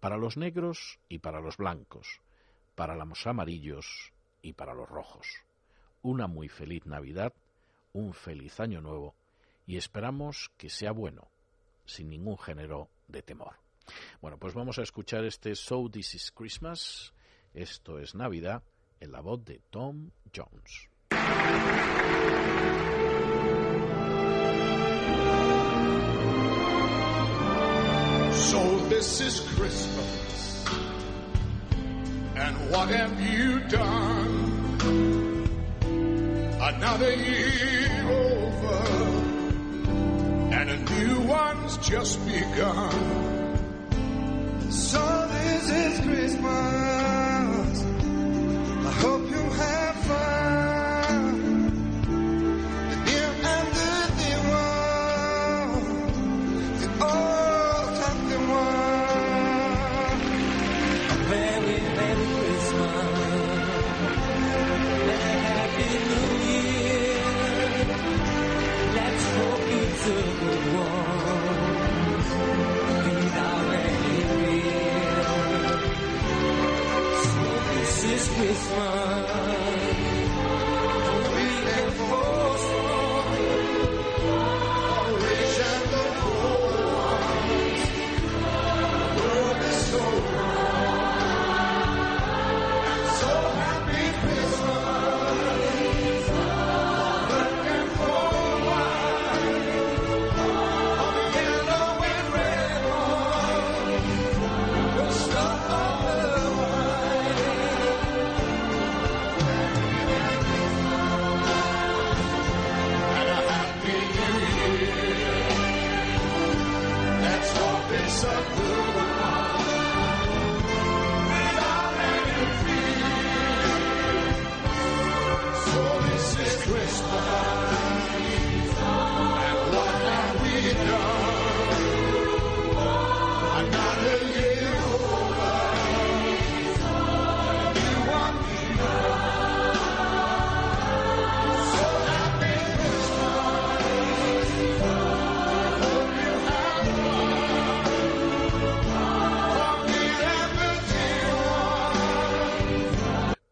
para los negros y para los blancos, para los amarillos y para los rojos. Una muy feliz Navidad, un feliz año nuevo y esperamos que sea bueno, sin ningún género de temor. Bueno, pues vamos a escuchar este So This Is Christmas, esto es Navidad, en la voz de Tom Jones. So this is Christmas, and what have you done? Another year. And a new one's just begun. So this is Christmas.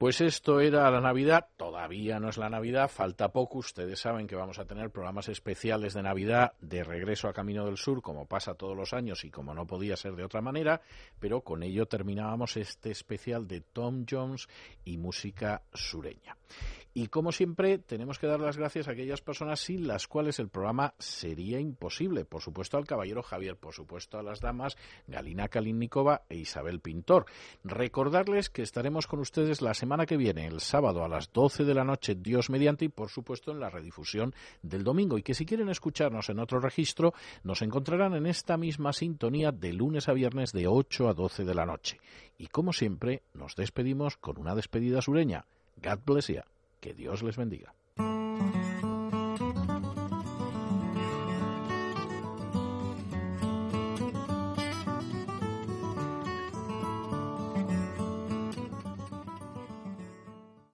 Pues esto era la Navidad, todavía no es la Navidad, falta poco, ustedes saben que vamos a tener programas especiales de Navidad de regreso a Camino del Sur, como pasa todos los años y como no podía ser de otra manera, pero con ello terminábamos este especial de Tom Jones y música sureña. Y como siempre, tenemos que dar las gracias a aquellas personas sin las cuales el programa sería imposible. Por supuesto al caballero Javier, por supuesto a las damas Galina Kalinnikova e Isabel Pintor. Recordarles que estaremos con ustedes la semana que viene, el sábado a las 12 de la noche, Dios mediante, y por supuesto en la redifusión del domingo. Y que si quieren escucharnos en otro registro, nos encontrarán en esta misma sintonía de lunes a viernes de 8 a 12 de la noche. Y como siempre, nos despedimos con una despedida sureña. God bless you. Que Dios les bendiga.